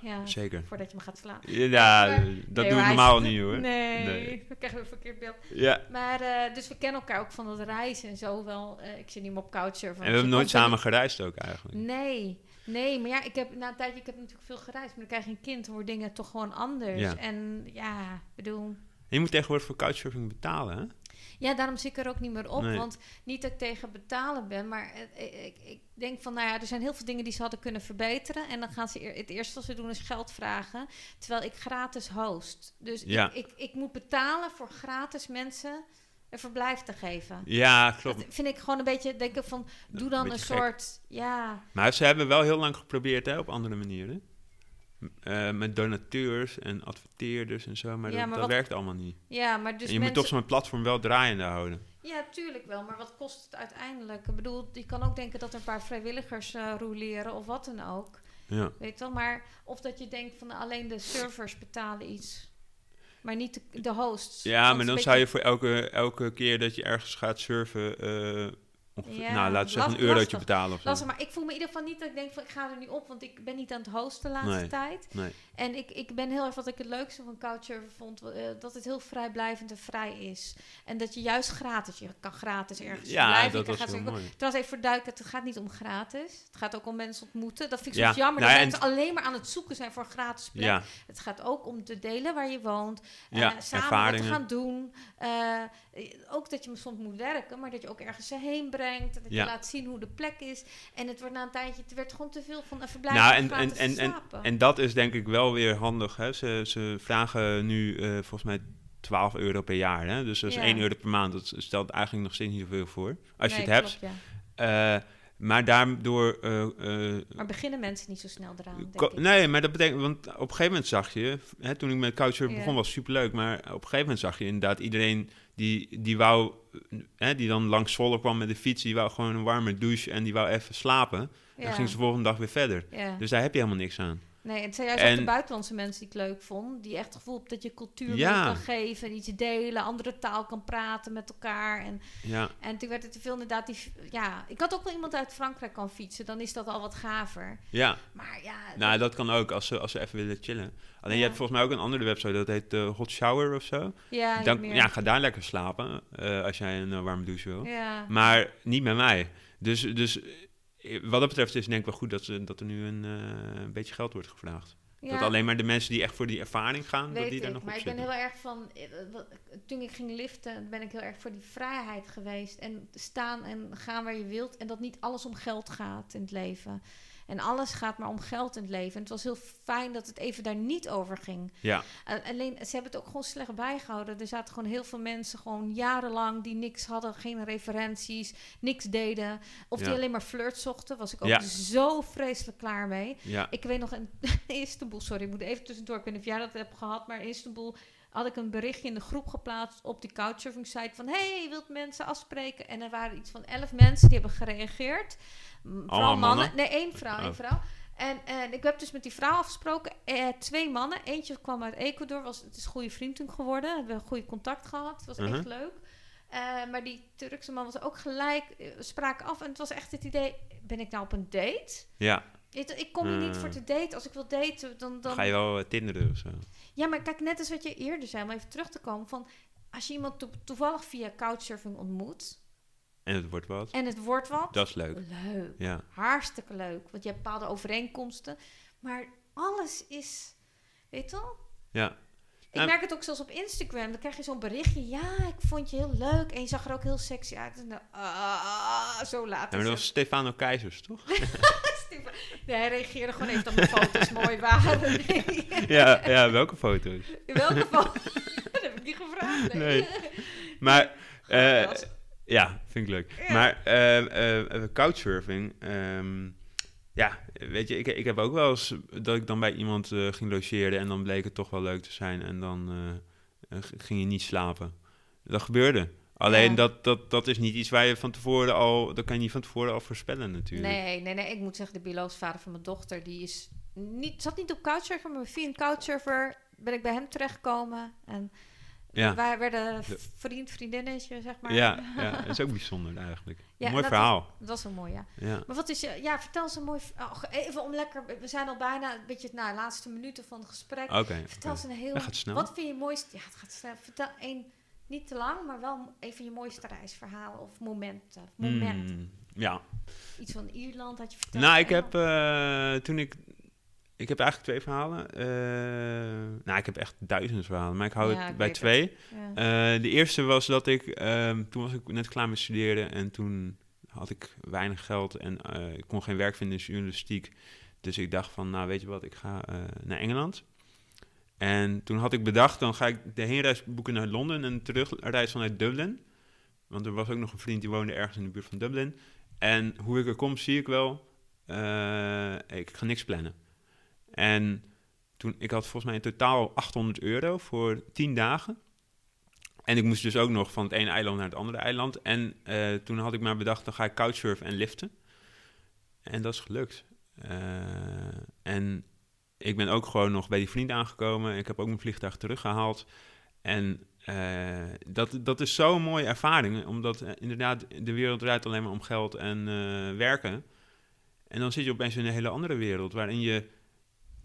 Ja, Zeker. Voordat je me gaat slaan. Ja, Maar- dat Nee, doe ik normaal niet hoor. Nee, Nee. dan krijgen we een verkeerd beeld. Ja. Maar, eh, dus we kennen elkaar ook van het reizen en zo wel. Eh, ik zit niet meer op couchsurfen. En we hebben Dus nooit samen gereisd ook eigenlijk. Nee, nee, maar ja, ik heb na een tijdje, ik heb natuurlijk veel gereisd, maar dan krijg je een kind, dan worden dingen toch gewoon anders. Ja. En ja, ik bedoel, je moet tegenwoordig voor couchsurfing betalen, hè? ja, daarom zit ik er ook niet meer op, Nee. want niet dat ik tegen betalen ben, maar eh, ik, ik, ik denk van, nou ja, er zijn heel veel dingen die ze hadden kunnen verbeteren en dan gaan ze, het eerste wat ze doen is geld vragen, terwijl ik gratis host. Dus Ja. ik, ik, ik moet betalen voor gratis mensen een verblijf te geven. Ja, klopt. Dat vind ik gewoon een beetje denken van, doe dan Een een, beetje gek. soort, ja, Maar ze hebben wel heel lang geprobeerd hè, op andere manieren. Eh, met donateurs en adverteerders en zo, maar Ja, dat, maar dat wat- werkt allemaal niet. ja, maar dus en je mensen... moet toch zo'n platform wel draaiende houden. Ja, tuurlijk wel. Maar wat kost het uiteindelijk? Ik bedoel, je kan ook denken dat er een paar vrijwilligers roleren of wat dan ook. Ja. Weet wel? Maar of dat je denkt van alleen de servers betalen iets. Maar niet de, de hosts. Ja, maar dan zou je voor elke, elke keer dat je ergens gaat surfen, eh, Ja, nou we zeggen last- een eurotje betalen of zo. Lastig, maar ik voel me in ieder geval niet dat ik denk van ik ga er nu op, want ik ben niet aan het hosten de laatste Nee. tijd. Nee. En ik, ik ben heel erg wat ik het leukste van Couchsurfen vond, eh, dat het heel vrijblijvend en vrij is. En dat je juist gratis, je kan gratis ergens Ja, blijven. dat je was gratis- mooi. Trouwens, even verduidelijken, het gaat niet om gratis. Het gaat ook om mensen ontmoeten. Dat vind ik Ja, soms jammer nou dat mensen alleen maar aan het zoeken zijn voor een gratis plek. Ja, Het gaat ook om te delen waar je woont. eh, ja samen wat gaan doen. Eh, ook dat je soms moet werken, maar dat je ook ergens heen brengt. Dat Ja. je laat zien hoe de plek is. En het wordt na een tijdje, het werd gewoon te veel van een verblijf Nou, en, en, en, en, en, slapen. en dat is denk ik wel weer handig. Hè? Ze, ze vragen nu eh, volgens mij 12 euro per jaar. Hè? Dus dat is Ja. 1 euro per maand. Dat stelt eigenlijk nog steeds niet zoveel voor. Als je het hebt. ja. Eh, maar daardoor... eh, eh, Maar beginnen mensen niet zo snel eraan, denk ko- ik. nee, maar dat betekent... Want op een gegeven moment zag je... Hè, toen ik met Couchsurfen Ja. begon was superleuk. Maar op een gegeven moment zag je inderdaad iedereen... Die, die wou... eh, Hè, die dan langs Zwolle kwam met de fiets. Die wou gewoon een warme douche. En die wou even slapen. Ja. En ging ze de volgende dag weer verder. Dus daar heb je helemaal niks aan. Nee, het zijn juist En- ook de buitenlandse mensen die ik leuk vond. Die echt het gevoel dat je cultuur Ja. kan geven. En iets delen, andere taal kan praten met elkaar. En, Ja, en toen werd het te veel inderdaad die... Ja, ik had ook wel iemand uit Frankrijk kan fietsen. Dan is dat al wat gaver. ja. Maar ja... Nou, dat kan ook als ze, als ze even willen chillen. Alleen je hebt volgens mij ook een andere website, dat heet eh, Hot Shower of zo. ja, Dan, niet meer. ja, ga daar lekker slapen eh, als jij een eh, warme douche wil. Ja. Maar niet met mij. Dus, dus wat dat betreft is denk ik wel goed dat, ze, dat er nu een, eh, een beetje geld wordt gevraagd. Ja, Dat alleen maar de mensen die echt voor die ervaring gaan, dat die daar nog Maar op ik ben heel erg van... eh, Toen ik ging liften, ben ik heel erg voor die vrijheid geweest. En staan en gaan waar je wilt. En dat niet alles om geld gaat in het leven. En alles gaat maar om geld in het leven. En het was heel fijn dat het even daar niet over ging. Ja, Uh, alleen, ze hebben het ook gewoon slecht bijgehouden. Er zaten gewoon heel veel mensen gewoon jarenlang die niks hadden, geen referenties, niks deden. Of die alleen maar flirt zochten. Was ik ook Ja. zo vreselijk klaar mee. ja. Ik weet nog in Istanbul, sorry, ik moet even tussendoor. Ik weet niet of jij dat hebt gehad, maar in Istanbul had ik een berichtje in de groep geplaatst op die couchsurfing site van hey, je wilt mensen afspreken? En er waren iets van elf mensen die hebben gereageerd. Vooral mannen. mannen? Nee, één vrouw, één Oh. vrouw. En, en ik heb dus met die vrouw afgesproken. Eh, twee mannen. Eentje kwam uit Ecuador. Was, het is een goede vriend toen geworden. Hebben we een goede contact gehad. Het was echt Mhm. leuk. Eh, maar die Turkse man was ook gelijk. eh, We spraken af. En het was echt het idee. Ben ik nou op een date? Ja, Ik, ik kom hier niet voor te daten. Als ik wil daten, dan... dan ga je wel eh, tinderen of zo. Ja, maar kijk, net als wat je eerder zei, om even terug te komen. Van, als je iemand to- toevallig via couchsurfing ontmoet. En het wordt wat. En het wordt wat. Dat is leuk. Leuk. Ja. Hartstikke leuk. Want je hebt bepaalde overeenkomsten. Maar alles is... Weet je wel? Ja. Ik merk het ook zelfs op Instagram. Dan krijg je zo'n berichtje. Ja, ik vond je heel leuk. En je zag er ook heel sexy uit. En dan, ah, zo laat Ja, maar dat was Stefano Keizers, toch? Nee, hij reageerde gewoon even dat mijn foto's mooi waren. Nee. ja, ja, welke foto's? In welke foto? dat heb ik niet gevraagd. Nee. Maar, eh, ja, vind ik leuk. Ja. Maar eh, eh, eh, couchsurfing, ehm, ja, weet je, ik, ik heb ook wel eens dat ik dan bij iemand eh, ging logeren en dan bleek het toch wel leuk te zijn en dan eh, ging je niet slapen. Dat gebeurde. Alleen Ja. dat, dat, dat is niet iets waar je van tevoren al, dat kan je niet van tevoren al voorspellen natuurlijk. Nee, nee, nee. Ik moet zeggen, de biologische vader van mijn dochter, die is niet, zat niet op Couchsurfer, maar via een Couchsurfer ben ik bij hem terechtgekomen. En Ja. wij werden De- vriend, vriendinnetje, zeg maar. Ja, ja, dat is ook bijzonder eigenlijk. Ja, Mooi verhaal. Dat was wel mooi, ja. Ja. Maar wat is je... Ja, vertel eens een mooi... oh, even om lekker... We zijn al bijna een beetje na de laatste minuten van het gesprek. Oké. vertel eens een heel... Dat gaat snel. Wat vind je mooiste... Ja, het gaat snel. Vertel één... Niet te lang, maar wel even je mooiste reisverhalen of momenten. Of momenten. Mm, ja, Iets van Ierland had je verteld. Nou, ik heb eh, toen ik. Ik heb eigenlijk twee verhalen. Eh, nou, ik heb echt duizenden verhalen, maar ik hou Ja, het ik bij twee. Ja. Eh, de eerste was dat ik. ehm, toen was ik net klaar met studeren en toen had ik weinig geld en ik kon geen werk vinden in journalistiek. Dus ik dacht van, nou weet je wat, ik ga naar Engeland. En toen had ik bedacht, dan ga ik de heenreis boeken naar Londen en de terugreis vanuit Dublin. Want er was ook nog een vriend die woonde ergens in de buurt van Dublin. En hoe ik er kom, zie ik wel. Eh, ik ga niks plannen. En toen, ik had volgens mij in totaal 800 euro voor 10 dagen. En ik moest dus ook nog van het ene eiland naar het andere eiland. En eh, toen had ik maar bedacht, dan ga ik couchsurfen en liften. En dat is gelukt. Eh, en ik ben ook gewoon nog bij die vriend aangekomen. Ik heb ook mijn vliegtuig teruggehaald. En eh, dat, dat is zo'n mooie ervaring. Omdat eh, inderdaad de wereld draait alleen maar om geld en eh, werken. En dan zit je opeens in een hele andere wereld. Waarin je...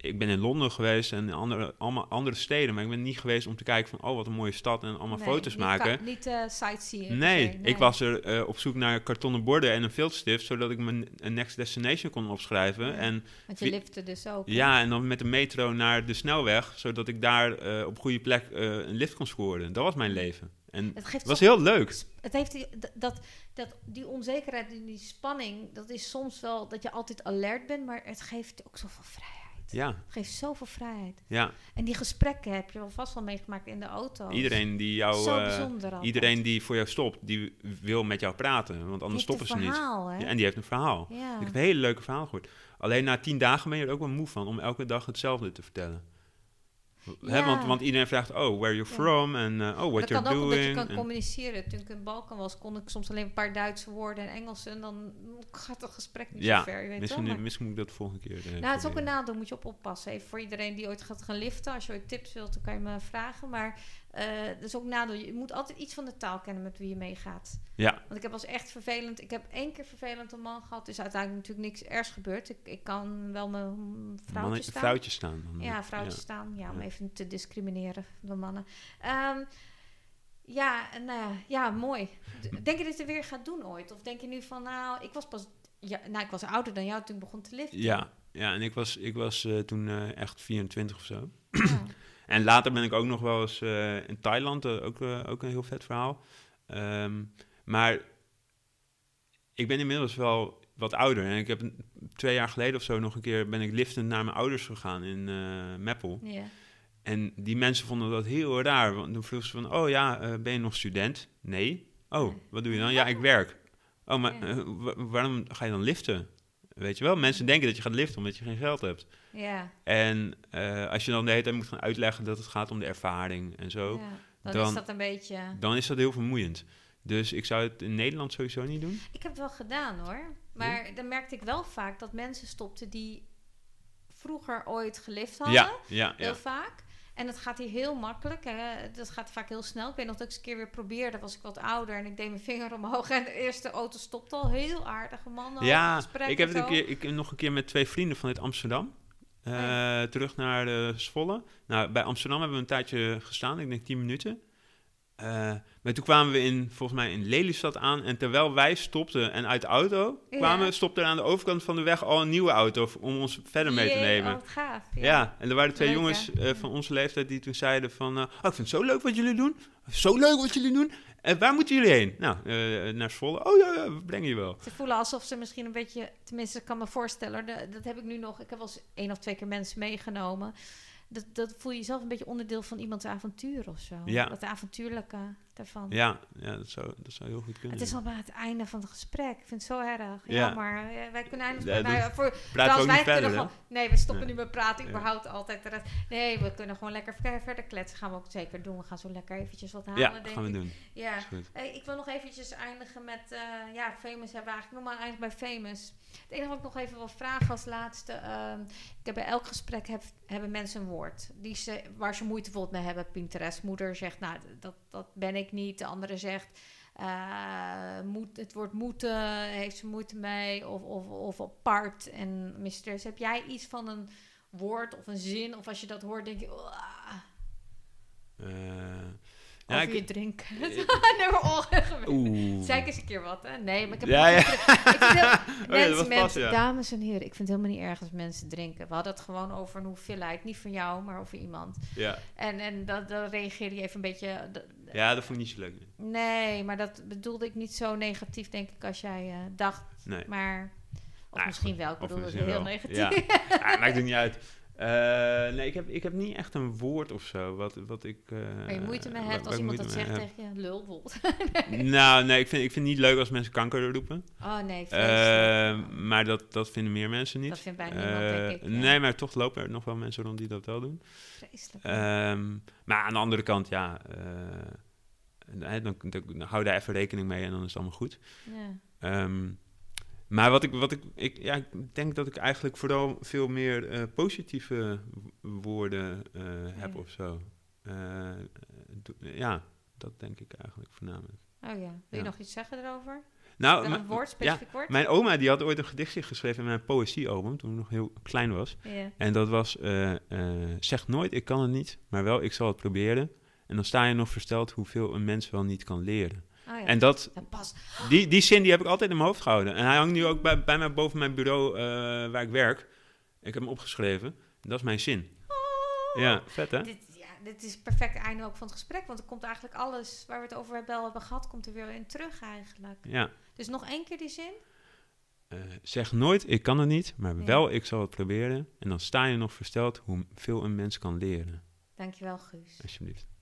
Ik ben in Londen geweest en in andere, allemaal andere steden. Maar ik ben niet geweest om te kijken van... Oh, wat een mooie stad en allemaal Nee, foto's niet maken. ka- Niet eh sightseeing. Nee, ik was er eh, op zoek naar kartonnen borden en een viltstift... zodat ik mijn een next destination kon opschrijven. Ja. En Want je lifte dus ook. ja, en dan met de metro naar de snelweg... zodat ik daar eh, op goede plek een lift kon scoren. Dat was mijn leven. En Het geeft was heel leuk. Het heeft die, dat, dat, die onzekerheid en die spanning, dat is soms wel dat je altijd alert bent, maar het geeft ook zoveel vrijheid. Ja, Het geeft zoveel vrijheid. ja. En die gesprekken heb je wel vast wel meegemaakt in de auto. Iedereen die jou... Zo eh, bijzonder iedereen die voor jou stopt, die wil met jou praten. Want anders stoppen ze niet. verhaal, Hè? Ja, en die heeft een verhaal. Ja. Ik heb een hele leuke verhaal gehoord. Alleen na tien dagen ben je er ook wel moe van om elke dag hetzelfde te vertellen. Hè, Ja. want, want iedereen vraagt, oh, where Ja. from en uh, oh, what dat you're kan ook omdat je doing. kan en- communiceren. Toen ik in Balkan was, kon ik soms alleen een paar Duitse woorden en Engels. En dan gaat het gesprek niet Ja, zo ver. Je weet misschien, wel, misschien moet ik dat de volgende keer eh, Nou, het is ook een nadeel, moet je op oppassen. Even voor iedereen die ooit gaat gaan liften. Als je ooit tips wilt, dan kan je me vragen. Maar eh dat is ook nadeel. Je moet altijd iets van de taal kennen met wie je meegaat. Ja, Want ik heb als echt vervelend... Ik heb één keer vervelend een man gehad. Dus uiteindelijk natuurlijk niks ergs gebeurd. Ik, ik kan wel mijn vrouwtje staan. vrouwtje staan. Dan, Ja, vrouwtjes ja. staan. Ja, om Ja. even te discrimineren door mannen. Ehm, ja, en, eh, ja, mooi. Denk je dat je het weer gaat doen ooit? Of denk je nu van, nou, ik was pas... Ja, nou, ik was ouder dan jou toen ik begon te liften. Ja, ja, en ik was, ik was eh, toen eh, echt 24 of zo. Ja. En later ben ik ook nog wel eens eh, in Thailand, eh, ook, eh, ook een heel vet verhaal. Ehm, maar ik ben inmiddels wel wat ouder. En ik heb twee jaar geleden of zo nog een keer ben ik liftend naar mijn ouders gegaan in eh Meppel. En die mensen vonden dat heel raar. Want toen vroegen ze van, oh ja, ben je nog student? Nee. Oh, wat doe je dan? Ja, ik werk. Oh, maar waarom ga je dan liften? Weet je wel? Mensen denken dat je gaat liften omdat je geen geld hebt. Ja, En eh, als je dan de hele tijd moet gaan uitleggen dat het gaat om de ervaring en zo, ja. Dan, dan- is dat een beetje... dan is dat heel vermoeiend. Dus ik zou het in Nederland sowieso niet doen. Ik heb het wel gedaan hoor. Maar dan merkte ik wel vaak dat mensen stopten die vroeger ooit gelift hadden. Ja, ja, Heel vaak. En dat gaat hier heel makkelijk. Hè. Dat gaat vaak heel snel. Ik weet nog dat ik eens een keer weer probeerde. was ik wat ouder en ik deed mijn vinger omhoog. En de eerste auto stopte al. Heel aardige man. al, Ja, ik heb het een keer, ik, nog een keer met twee vrienden vanuit Amsterdam. eh, Oh ja. Terug naar de Zwolle. Nou, bij Amsterdam hebben we een tijdje gestaan, ik denk 10 minuten. Eh, maar toen kwamen we in, volgens mij in Lelystad aan. En terwijl wij stopten en uit de auto kwamen, Ja. stopte er aan de overkant van de weg al een nieuwe auto om ons verder mee te nemen. Oh, wat gaaf. Ja. en er waren twee Leuk, jongens eh, van onze leeftijd die toen zeiden van... eh, oh, ik vind het zo leuk wat jullie doen. Zo leuk wat jullie doen. En waar moeten jullie heen? Nou, naar Zwolle. Oh ja, ja, we brengen je wel. Ze voelen alsof ze misschien een beetje, tenminste, ik kan me voorstellen, dat heb ik nu nog. Ik heb wel eens één of twee keer mensen meegenomen. Dat, dat voel je jezelf een beetje onderdeel van iemands avontuur of zo. Ja. Dat avontuurlijke daarvan. Ja, ja dat, zou, dat zou heel goed kunnen. Het is al bij het einde van het gesprek. Ik vind het zo erg. Ja. Ja, maar wij kunnen eindelijk... Ja, nou voor, Praten ook wij niet verder, gewoon... Nee, we stoppen Nee. niet met praten. Überhaupt altijd de rest. Nee, we kunnen gewoon lekker ver- verder kletsen. Gaan we ook zeker doen. We gaan zo lekker eventjes wat halen, Ja, denk gaan we ik. doen. Ja. Hey, ik wil nog eventjes eindigen met, eh, ja, Famous hebben we eigenlijk nog maar eindigen bij Famous. Het enige wat ik nog even wil vragen als laatste, ehm, ik heb bij elk gesprek heb, hebben mensen een woord die ze, waar ze moeite bijvoorbeeld mee hebben. Pinterest moeder zegt, nou, dat, dat ben ik niet. De andere zegt, eh, moet, het woord moeten, heeft ze moeite mee. Of, of, of apart en mistress. Heb jij iets van een woord of een zin? Of als je dat hoort, denk je, "Uah." Eh, ja, over ik- je drinken. eh, nee, Oeh. Zeg eens een keer wat, hè? Nee, maar ik heb... Ja, ja. ik heel- mensen, was mensen, pas, ja. dames en heren, ik vind het helemaal niet erg als mensen drinken. We hadden het gewoon over een hoeveelheid. Niet van jou, maar over iemand. Ja. En, en dat, dan reageerde je even een beetje... d- ja, dat vond ik niet zo leuk. nee. Nee, maar dat bedoelde ik niet zo negatief, denk ik, als jij eh, dacht. Nee. Maar... Of Nou, misschien wel, ik Of bedoel heel wel. negatief. Ja. ja, maakt het niet uit. Eh, nee, ik heb, ik heb niet echt een woord of zo wat, wat ik... eh, Waar je moeite mee hebt als iemand dat zegt heb. tegen je. Lul, bijvoorbeeld. Nou, nee, ik vind, ik vind het niet leuk als mensen kanker roepen. Oh nee, Eh, maar dat, dat vinden meer mensen niet. Dat vindt bijna niemand, denk ik. ja. Nee, maar toch lopen er nog wel mensen rond die dat wel doen. Vreselijk. Ehm, maar aan de andere kant, ja, eh, dan, dan, dan hou daar even rekening mee en dan is het allemaal goed. ja. Ehm, maar wat ik, wat ik, ik, ja, ik denk dat ik eigenlijk vooral veel meer eh, positieve woorden eh, heb Ja. of zo. Eh, ja, dat denk ik eigenlijk voornamelijk. Oh ja. Wil je Ja. nog iets zeggen erover? Nou, een woord, specifiek woord? mijn oma die had ooit een gedichtje geschreven in mijn poëziealbum toen ik nog heel klein was. Ja. En dat was, zeg nooit ik kan het niet, maar wel ik zal het proberen. En dan sta je nog versteld hoeveel een mens wel niet kan leren. Oh ja. En dat, Dat past. die, die zin die heb ik altijd in mijn hoofd gehouden. En hij hangt nu ook bij, bij mij boven mijn bureau eh, waar ik werk. Ik heb hem opgeschreven. En dat is mijn zin. Ja, vet hè? Dit, ja, dit is het perfecte einde ook van het gesprek. Want er komt eigenlijk alles waar we het over hebben gehad, komt er weer in terug eigenlijk. Ja. Dus nog één keer die zin. Eh, zeg nooit ik kan het niet, maar wel ik zal het proberen. En dan sta je nog versteld hoeveel een mens kan leren. Dankjewel, Guus. Alsjeblieft.